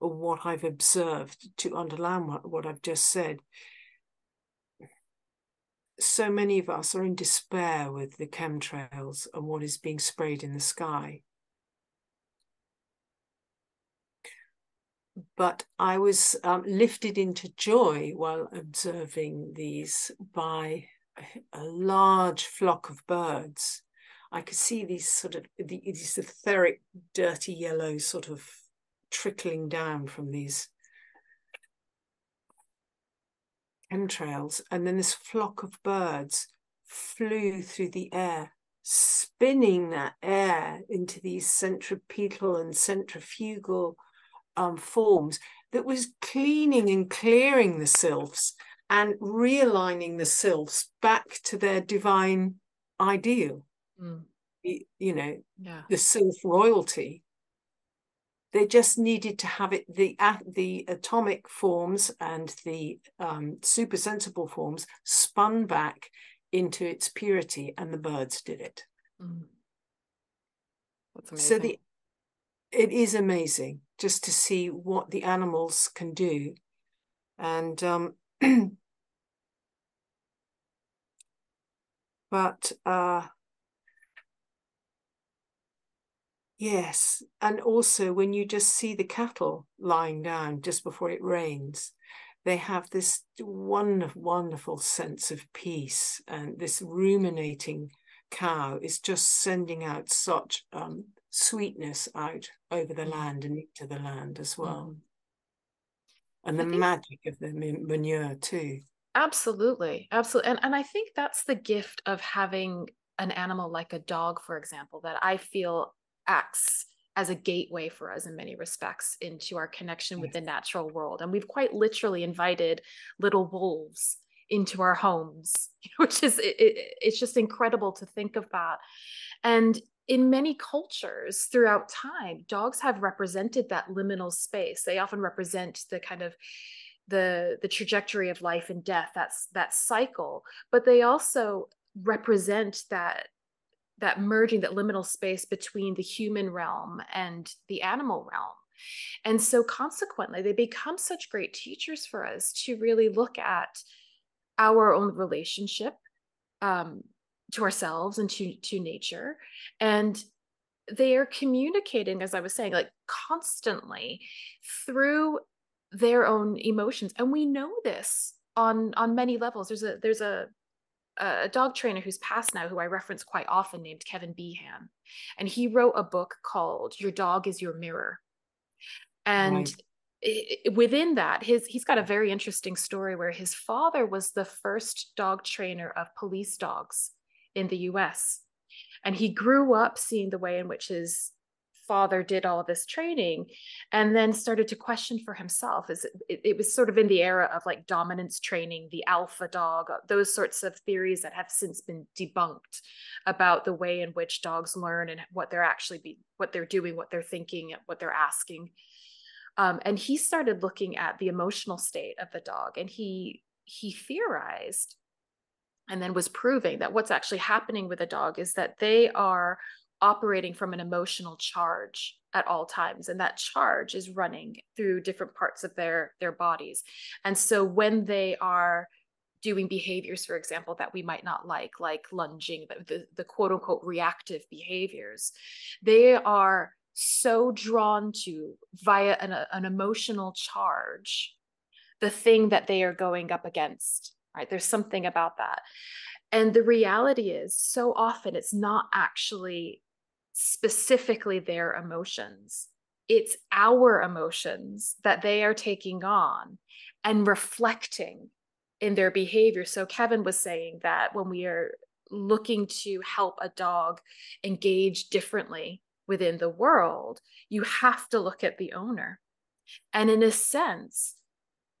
what I've observed to underline what, what I've just said so many of us are in despair with the chemtrails and what is being sprayed in the sky. but I was um, lifted into joy while observing these by a large flock of birds. I could see these sort of these etheric, dirty yellow sort of trickling down from these chemtrails, and then this flock of birds flew through the air, spinning that air into these centripetal and centrifugal um, forms that was cleaning and clearing the sylphs and realigning the sylphs back to their divine ideal. Mm. You, you, know, yeah. the sylph royalty. They just needed to have it the the atomic forms and the um, super sensible forms spun back into its purity, and the birds did it. Mm. So the it is amazing just to see what the animals can do. And um, but uh, yes, and also when you just see the cattle lying down just before it rains, they have this wonderful, wonderful sense of peace, and this ruminating cow is just sending out such um, sweetness out over the mm. land and into the land as well. Mm. And the think, magic of the manure too. Absolutely. Absolutely. And and I think that's the gift of having an animal like a dog, for example, that I feel acts as a gateway for us in many respects into our connection with the natural world. And we've quite literally invited little wolves into our homes, which is it, it, it's just incredible to think of that. And in many cultures throughout time, dogs have represented that liminal space. They often represent the kind of the the trajectory of life and death. That's that cycle, but they also represent that that merging, that liminal space between the human realm and the animal realm. And so, consequently, they become such great teachers for us to really look at our own relationship um, to ourselves and to to nature. And they are communicating as i was saying like constantly through their own emotions. And we know this on on many levels. There's a there's a a dog trainer who's passed now who i reference quite often named kevin behan and he wrote a book called your dog is your mirror and right. it, within that his he's got a very interesting story where his father was the first dog trainer of police dogs in the US. And he grew up seeing the way in which his father did all of this training and then started to question for himself. Is it, it, was sort of in the era of like dominance training the alpha dog those sorts of theories that have since been debunked about the way in which dogs learn and what they're actually be what they're doing what they're thinking what they're asking. Um, and he started looking at the emotional state of the dog and he he theorized and then was proving that what's actually happening with a dog is that they are operating from an emotional charge at all times and that charge is running through different parts of their their bodies and so when they are doing behaviors for example that we might not like like lunging the, the, quote unquote reactive behaviors they are so drawn to via an, an emotional charge the thing that they are going up against right? There's something about that. And the reality is, so often it's not actually specifically their emotions, it's our emotions that they are taking on and reflecting in their behavior. So, Kevin was saying that when we are looking to help a dog engage differently within the world, you have to look at the owner. And in a sense,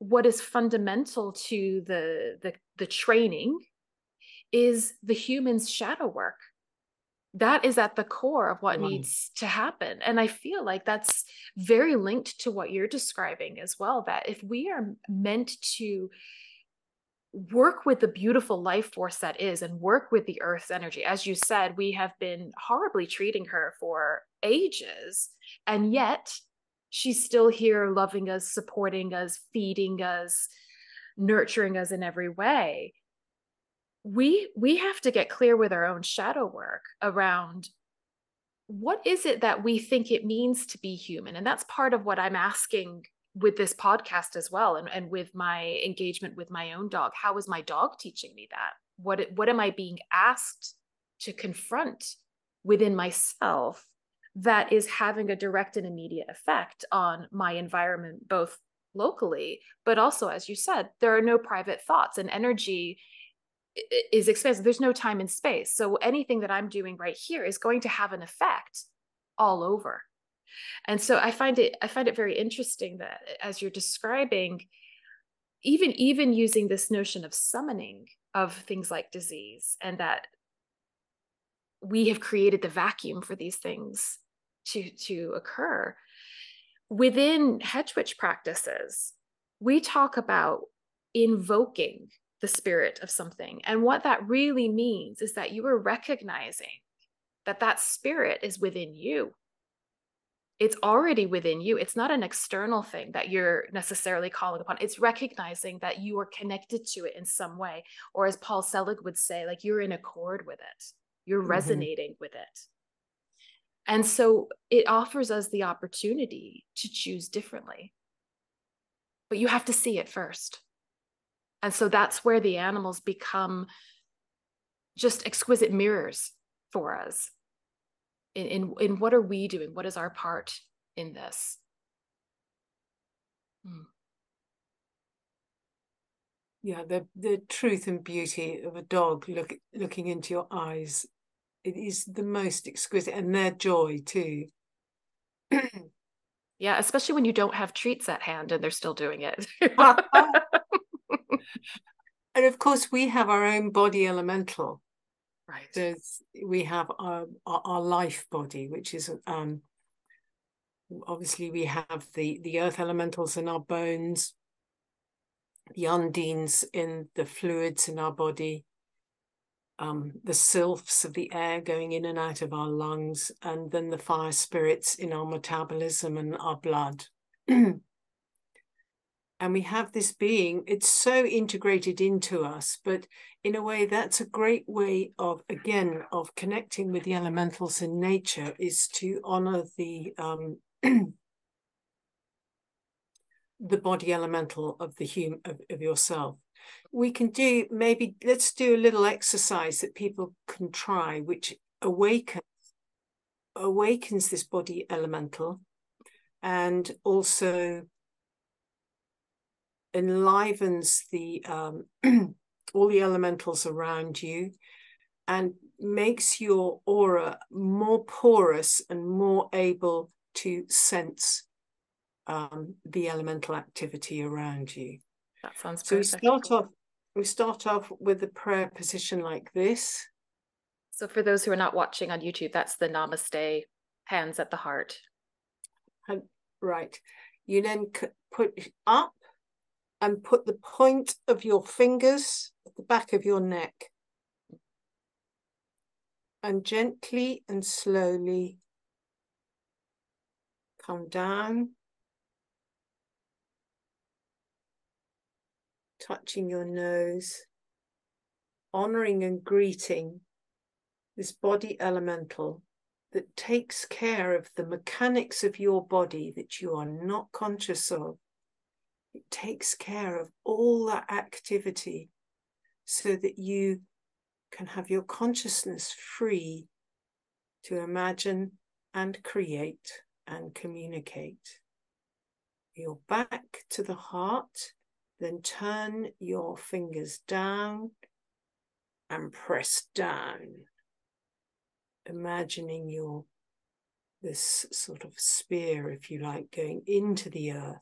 what is fundamental to the, the the training is the human's shadow work that is at the core of what needs to happen and i feel like that's very linked to what you're describing as well that if we are meant to work with the beautiful life force that is and work with the earth's energy as you said we have been horribly treating her for ages and yet she's still here loving us, supporting us, feeding us, nurturing us in every way. We we have to get clear with our own shadow work around what is it that we think it means to be human? And that's part of what i'm asking with this podcast as well and, and with my engagement with my own dog. How is my dog teaching me that? What what am i being asked to confront within myself that is having a direct and immediate effect on my environment both locally but also as you said there are no private thoughts and energy is expensive. There's no time and space. So anything that i'm doing right here is going to have an effect all over. And so i find it i find it very interesting that as you're describing even even using this notion of summoning of things like disease and that we have created the vacuum for these things to to occur within hedge witch practices we talk about invoking the spirit of something and what that really means is that you are recognizing that that spirit is within you it's already within you. It's not an external thing that you're necessarily calling upon. It's recognizing that you are connected to it in some way. Or as Paul Selig would say, like you're in accord with it, you're mm-hmm. resonating with it. And so it offers us the opportunity to choose differently. But you have to see it first. And so that's where the animals become just exquisite mirrors for us in, in, in what are we doing? What is our part in this? Hmm. Yeah, the the truth and beauty of a dog look looking into your eyes, it is the most exquisite, and their joy too. yeah, especially when you don't have treats at hand and they're still doing it. and of course, we have our own body elemental. Right. There's we have our, our, our life body, which is um obviously we have the the earth elementals in our bones, the undines in the fluids in our body, um, the sylphs of the air going in and out of our lungs, and then the fire spirits in our metabolism and our blood. and we have this being it's so integrated into us but in a way that's a great way of again of connecting with the elementals in nature is to honor the um the body elemental of the human of, of yourself. We can do maybe let's do a little exercise that people can try which awakens awakens this body elemental and also enlivens the um, all the elementals around you and makes your aura more porous and more able to sense um, the elemental activity around you. That sounds so. We start off. We start off with a prayer position like this. So, for those who are not watching on YouTube, that's the Namaste, hands at the heart. And, right. You then put up and put the point of your fingers at the back of your neck. And gently and slowly come down, touching your nose, honoring and greeting this body elemental that takes care of the mechanics of your body that you are not conscious of it takes care of all that activity so that you can have your consciousness free to imagine and create and communicate. Your back to the heart, then turn your fingers down and press down, imagining your this sort of spear, if you like, going into the earth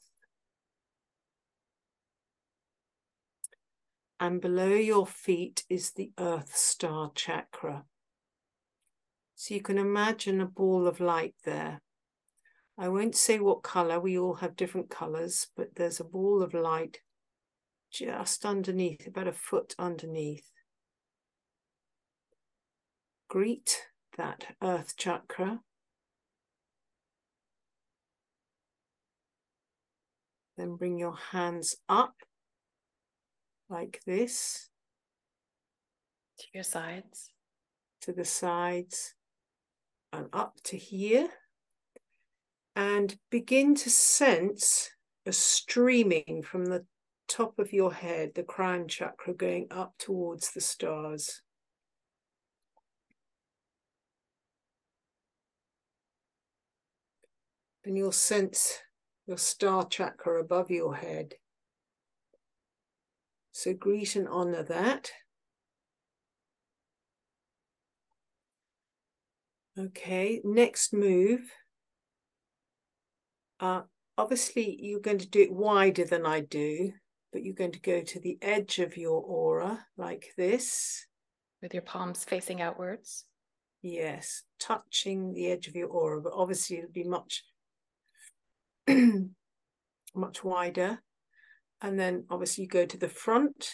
and below your feet is the Earth Star chakra. So you can imagine a ball of light there. I won't say what color, we all have different colors, but there's a ball of light just underneath, about a foot underneath. Greet that Earth chakra. Then bring your hands up like this. To your sides. To the sides and up to here. And begin to sense a streaming from the top of your head, the crown chakra, going up towards the stars. And you'll sense your star chakra above your head. So greet and honor that. Okay, next move. Uh, obviously, you're going to do it wider than I do, but you're going to go to the edge of your aura like this. With your palms facing outwards. Yes, touching the edge of your aura, but obviously it'll be much, much wider. And then obviously you go to the front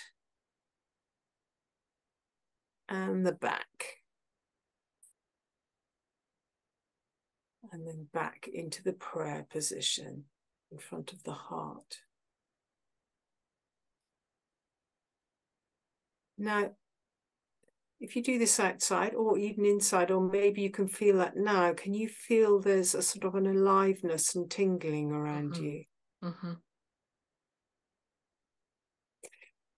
and the back. and then back into the prayer position in front of the heart. Now, if you do this outside or even inside, or maybe you can feel that now, can you feel there's a sort of an aliveness and tingling around mm-hmm. you? Mm-hmm.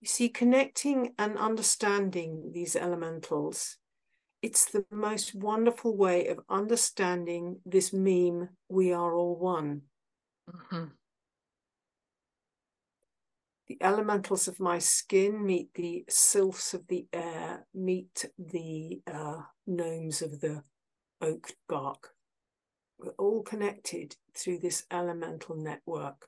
You see, connecting and understanding these elementals it's the most wonderful way of understanding this meme we are all one. Mm-hmm. The elementals of my skin meet the sylphs of the air, meet the uh, gnomes of the oak bark. We're all connected through this elemental network.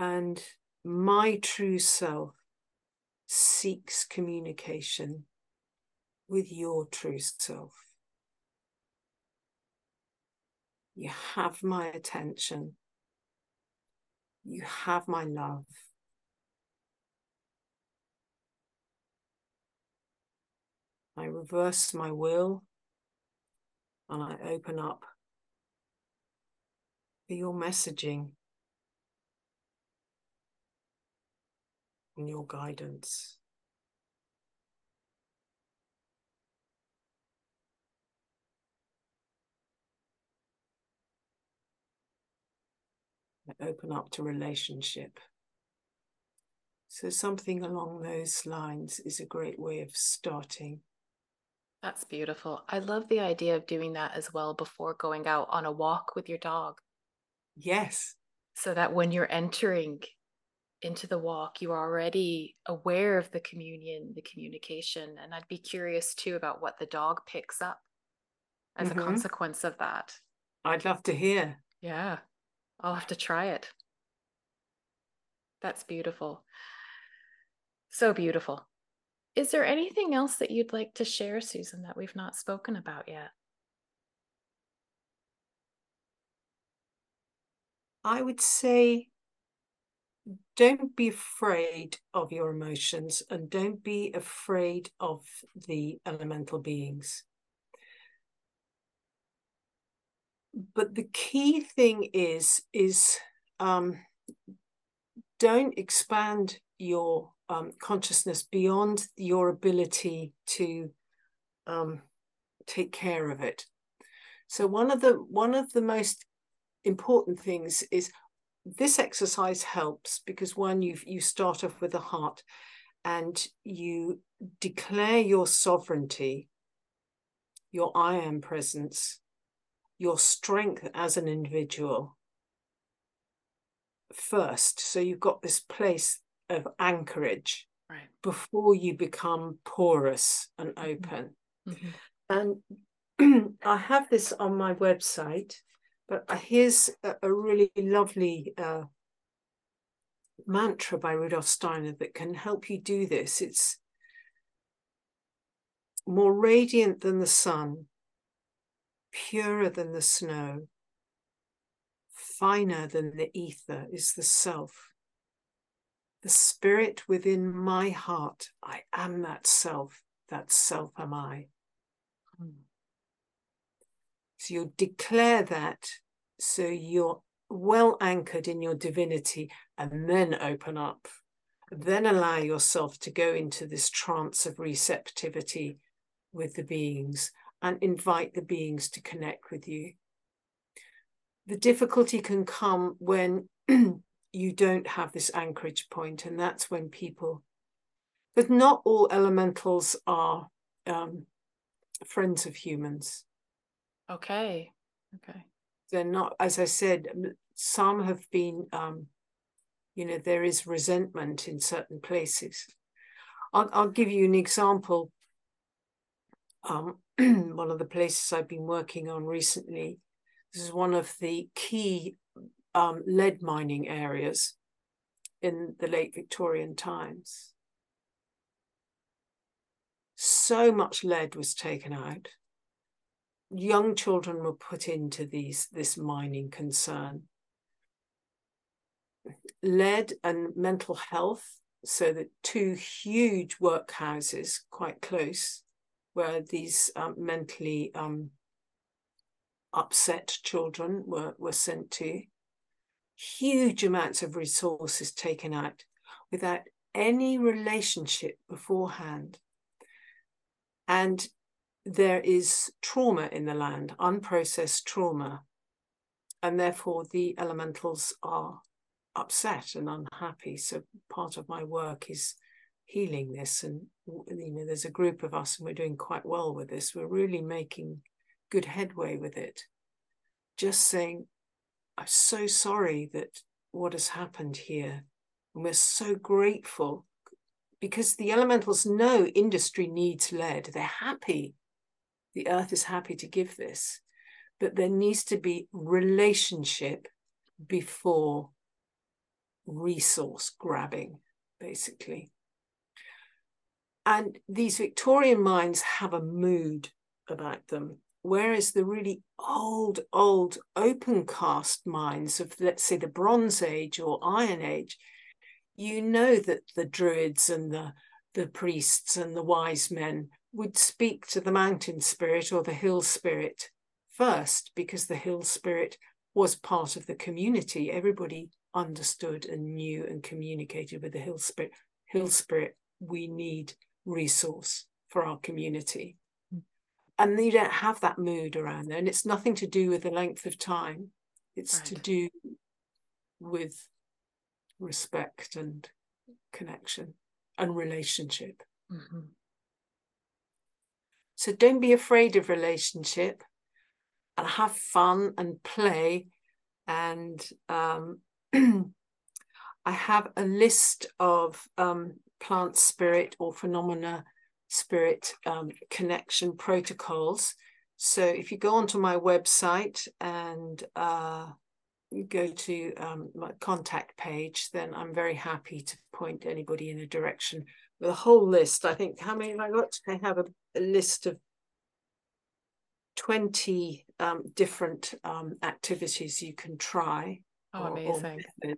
And my true self seeks communication with your true self. You have my attention. You have my love. I reverse my will and I open up for your messaging. And your guidance. Open up to relationship. So, something along those lines is a great way of starting. That's beautiful. I love the idea of doing that as well before going out on a walk with your dog. Yes. So that when you're entering into the walk, you are already aware of the communion, the communication. And I'd be curious too about what the dog picks up as mm-hmm. a consequence of that. I'd love to hear. Yeah, I'll have to try it. That's beautiful. So beautiful. Is there anything else that you'd like to share, Susan, that we've not spoken about yet? I would say don't be afraid of your emotions and don't be afraid of the elemental beings. But the key thing is is um, don't expand your um, consciousness beyond your ability to um, take care of it. So one of the one of the most important things is this exercise helps because one, you you start off with the heart and you declare your sovereignty, your I am presence, your strength as an individual first. So you've got this place of anchorage right. before you become porous and mm-hmm. open. Mm-hmm. And I have this on my website but here's a, really lovely uh, mantra by Rudolf Steiner that can help you do this. It's more radiant than the sun, purer than the snow, finer than the ether is the self. The spirit within my heart, I am that self, that self am I. Mm. So you declare that so you're well anchored in your divinity and then open up. Then allow yourself to go into this trance of receptivity with the beings and invite the beings to connect with you. The difficulty can come when you don't have this anchorage point, and that's when people, but not all elementals are um, friends of humans. Okay. Okay. They're not, as I said, some have been, um, you know, there is resentment in certain places. I'll, I'll give you an example. Um, one of the places I've been working on recently. This is one of the key um, lead mining areas in the late Victorian times. So much lead was taken out. Young children were put into these this mining concern. Lead and mental health, so that two huge workhouses quite close, where these um, mentally um, upset children were, were sent to huge amounts of resources taken out without any relationship beforehand. And there is trauma in the land, unprocessed trauma. And therefore, the elementals are upset and unhappy. So, part of my work is healing this. And, you know, there's a group of us, and we're doing quite well with this. We're really making good headway with it. Just saying, I'm so sorry that what has happened here. And we're so grateful because the elementals know industry needs lead. They're happy. The earth is happy to give this. But there needs to be relationship before resource grabbing, basically. And these Victorian mines have a mood about them. Whereas the really old, old open cast mines of, let's say, the Bronze Age or Iron Age, you know that the Druids and the, the priests and the wise men would speak to the mountain spirit or the hill spirit first, because the hill spirit was part of the community. Everybody understood and knew and communicated with the hill spirit. Hill spirit, we need resource for our community and you don't have that mood around there and it's nothing to do with the length of time it's right. to do with respect and connection and relationship mm-hmm. So don't be afraid of relationship and have fun and play and um, i have a list of um, plant spirit or phenomena spirit um, connection protocols. So if you go onto my website and uh, go to um, my contact page, then I'm very happy to point anybody in a direction with a whole list. I think how many have I got? I have a, a list of 20 um, different um, activities you can try. Oh, or, amazing. Or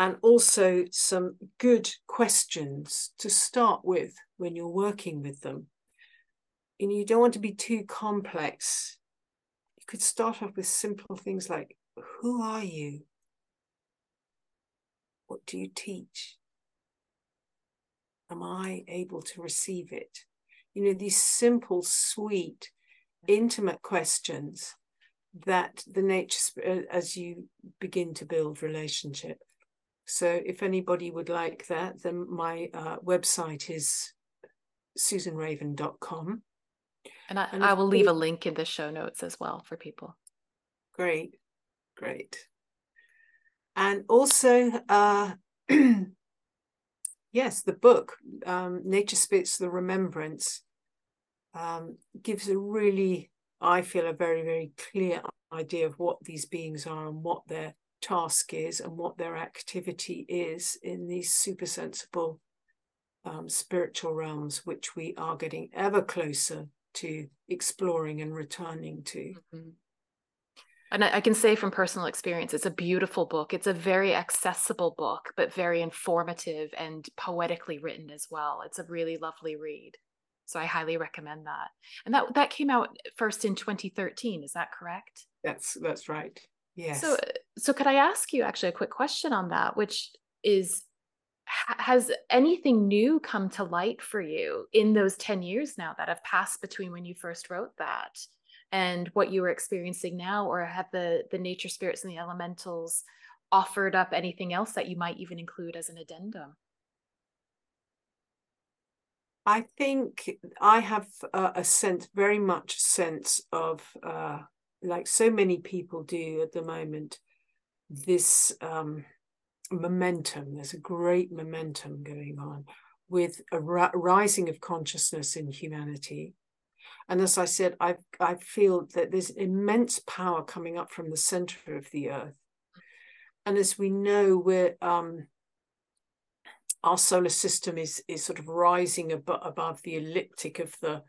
and also some good questions to start with when you're working with them. And you don't want to be too complex. You could start off with simple things like Who are you? What do you teach? Am I able to receive it? You know, these simple, sweet, intimate questions that the nature, as you begin to build relationship. So if anybody would like that, then my uh, website is susanraven.com. And I, and I will leave a link in the show notes as well for people. Great, great. And also, uh, yes, the book, um, Nature Spirits the Remembrance, um, gives a really, I feel, a very, very clear idea of what these beings are and what their task is and what their activity is in these super sensible um, spiritual realms, which we are getting ever closer to exploring and returning to. Mm-hmm. And I, I can say from personal experience, it's a beautiful book. It's a very accessible book, but very informative and poetically written as well. It's a really lovely read. So I highly recommend that. And that that came out first in 2013. Is that correct? That's that's right. Yes. So, so could I ask you actually a quick question on that, which is has anything new come to light for you in those 10 years now that have passed between when you first wrote that and what you were experiencing now or have the the nature spirits and the elementals offered up anything else that you might even include as an addendum i think i have uh, a sense very much a sense of uh, like so many people do at the moment this um, momentum there's a great momentum going on with a rising of consciousness in humanity and as I said, I, I feel that there's immense power coming up from the center of the earth. And as we know, we're um, our solar system is is sort of rising above, above the elliptic of the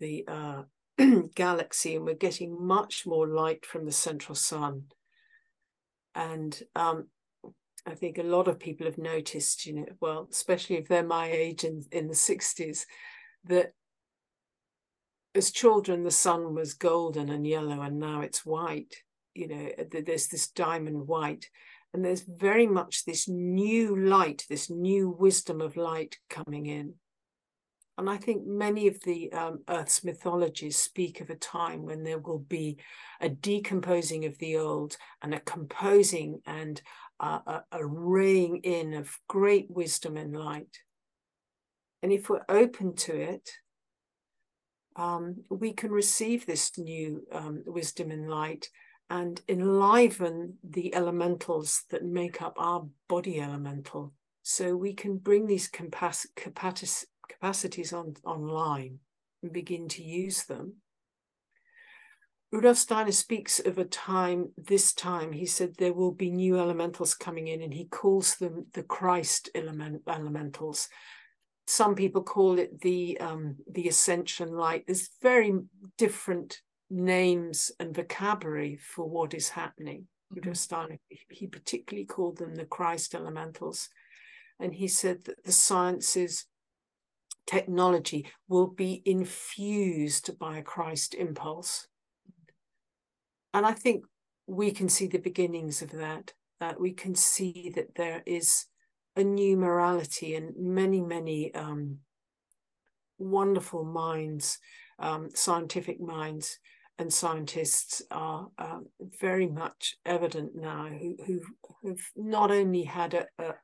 the uh, galaxy, and we're getting much more light from the central sun. And um, I think a lot of people have noticed, you know, well, especially if they're my age in, in the 60s, that as children, the sun was golden and yellow, and now it's white. You know, there's this diamond white, and there's very much this new light, this new wisdom of light coming in. And I think many of the um, Earth's mythologies speak of a time when there will be a decomposing of the old and a composing and uh, a, a raying in of great wisdom and light. And if we're open to it, um, we can receive this new um, wisdom and light and enliven the elementals that make up our body elemental. So we can bring these capac- capac- capacities on, online and begin to use them. Rudolf Steiner speaks of a time, this time, he said there will be new elementals coming in, and he calls them the Christ element, elementals some people call it the um, the ascension light. There's very different names and vocabulary for what is happening. Mm-hmm. he particularly called them the Christ elementals, and he said that the sciences technology will be infused by a Christ impulse. And I think we can see the beginnings of that. That we can see that there is a new morality and many, many um, wonderful minds, um, scientific minds, and scientists are uh, very much evident now who, who have not only had a, a,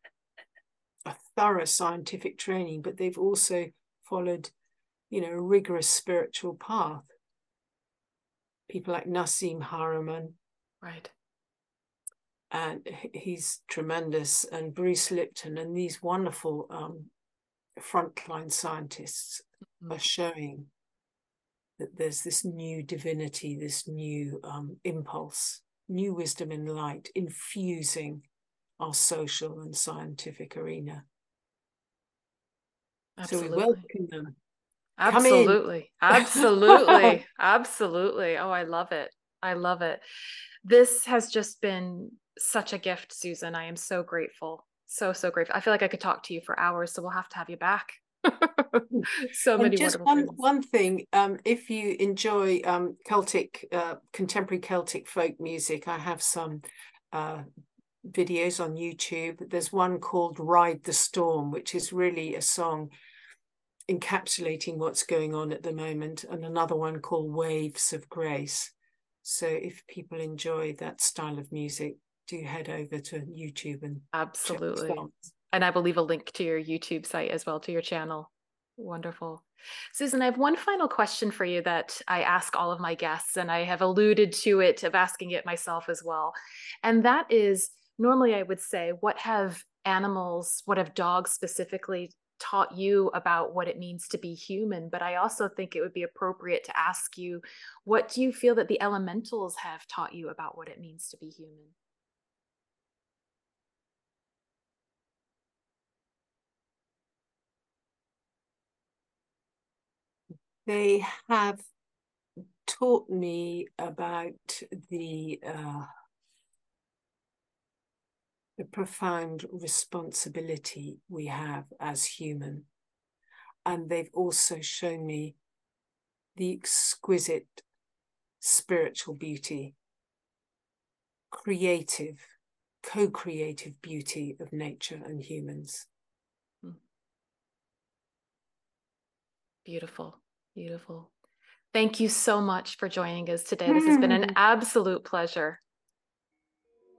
a thorough scientific training, but they've also followed, you know, a rigorous spiritual path. People like Nassim Haramein, right, and he's tremendous, and Bruce Lipton, and these wonderful um, frontline scientists mm-hmm. are showing that there's this new divinity, this new um, impulse, new wisdom and light infusing our social and scientific arena. Absolutely. So we welcome them. Absolutely. Absolutely. Absolutely. Oh, I love it. I love it. This has just been such a gift, Susan. I am so grateful. So, so grateful. I feel like I could talk to you for hours, so we'll have to have you back. so and many just one things. one thing um, if you enjoy um, celtic uh, contemporary celtic folk music i have some uh, videos on youtube there's one called ride the storm which is really a song encapsulating what's going on at the moment and another one called waves of grace so if people enjoy that style of music do head over to YouTube and absolutely. And I believe a link to your YouTube site as well to your channel. Wonderful. Susan, I have one final question for you that I ask all of my guests, and I have alluded to it of asking it myself as well. And that is normally I would say, what have animals, what have dogs specifically taught you about what it means to be human? But I also think it would be appropriate to ask you, what do you feel that the elementals have taught you about what it means to be human? They have taught me about the uh, the profound responsibility we have as human, and they've also shown me the exquisite spiritual beauty, creative, co creative beauty of nature and humans. Hmm. Beautiful, beautiful. Thank you so much for joining us today. This has been an hmm. absolute pleasure.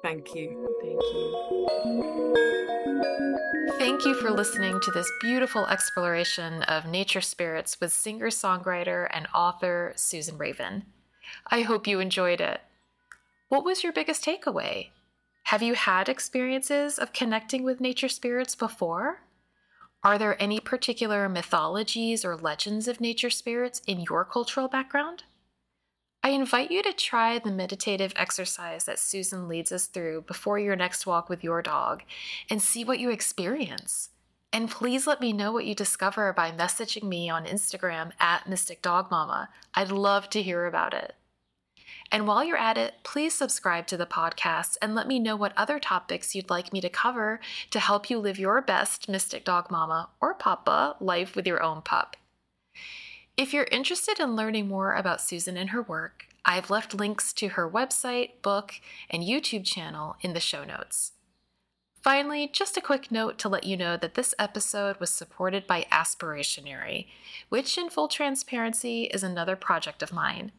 Thank you. Thank you. Thank you for listening to this beautiful exploration of nature spirits with singer songwriter and author Susan Raven. I hope you enjoyed it. What was your biggest takeaway? Have you had experiences of connecting with nature spirits before? Are there any particular mythologies or legends of nature spirits in your cultural background? I invite you to try the meditative exercise that Susan leads us through before your next walk with your dog and see what you experience. And please let me know what you discover by messaging me on Instagram at Mystic Dog Mama. I'd love to hear about it. And while you're at it, please subscribe to the podcast and let me know what other topics you'd like me to cover to help you live your best Mystic Dog Mama or Papa life with your own pup. If you're interested in learning more about Susan and her work, I've left links to her website, book, and YouTube channel in the show notes. Finally, just a quick note to let you know that this episode was supported by Aspirationery, which, in full transparency, is another project of mine.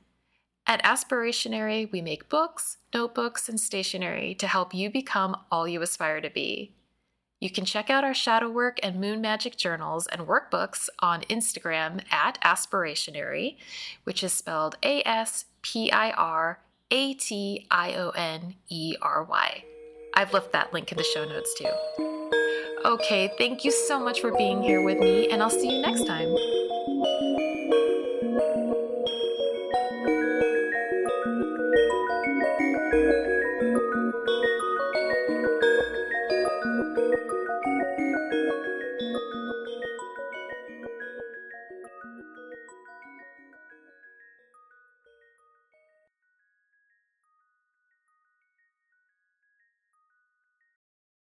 At Aspirationery, we make books, notebooks, and stationery to help you become all you aspire to be. You can check out our shadow work and moon magic journals and workbooks on Instagram at Aspirationery, which is spelled A S P I R A T I O N E R Y. I've left that link in the show notes too. Okay, thank you so much for being here with me, and I'll see you next time.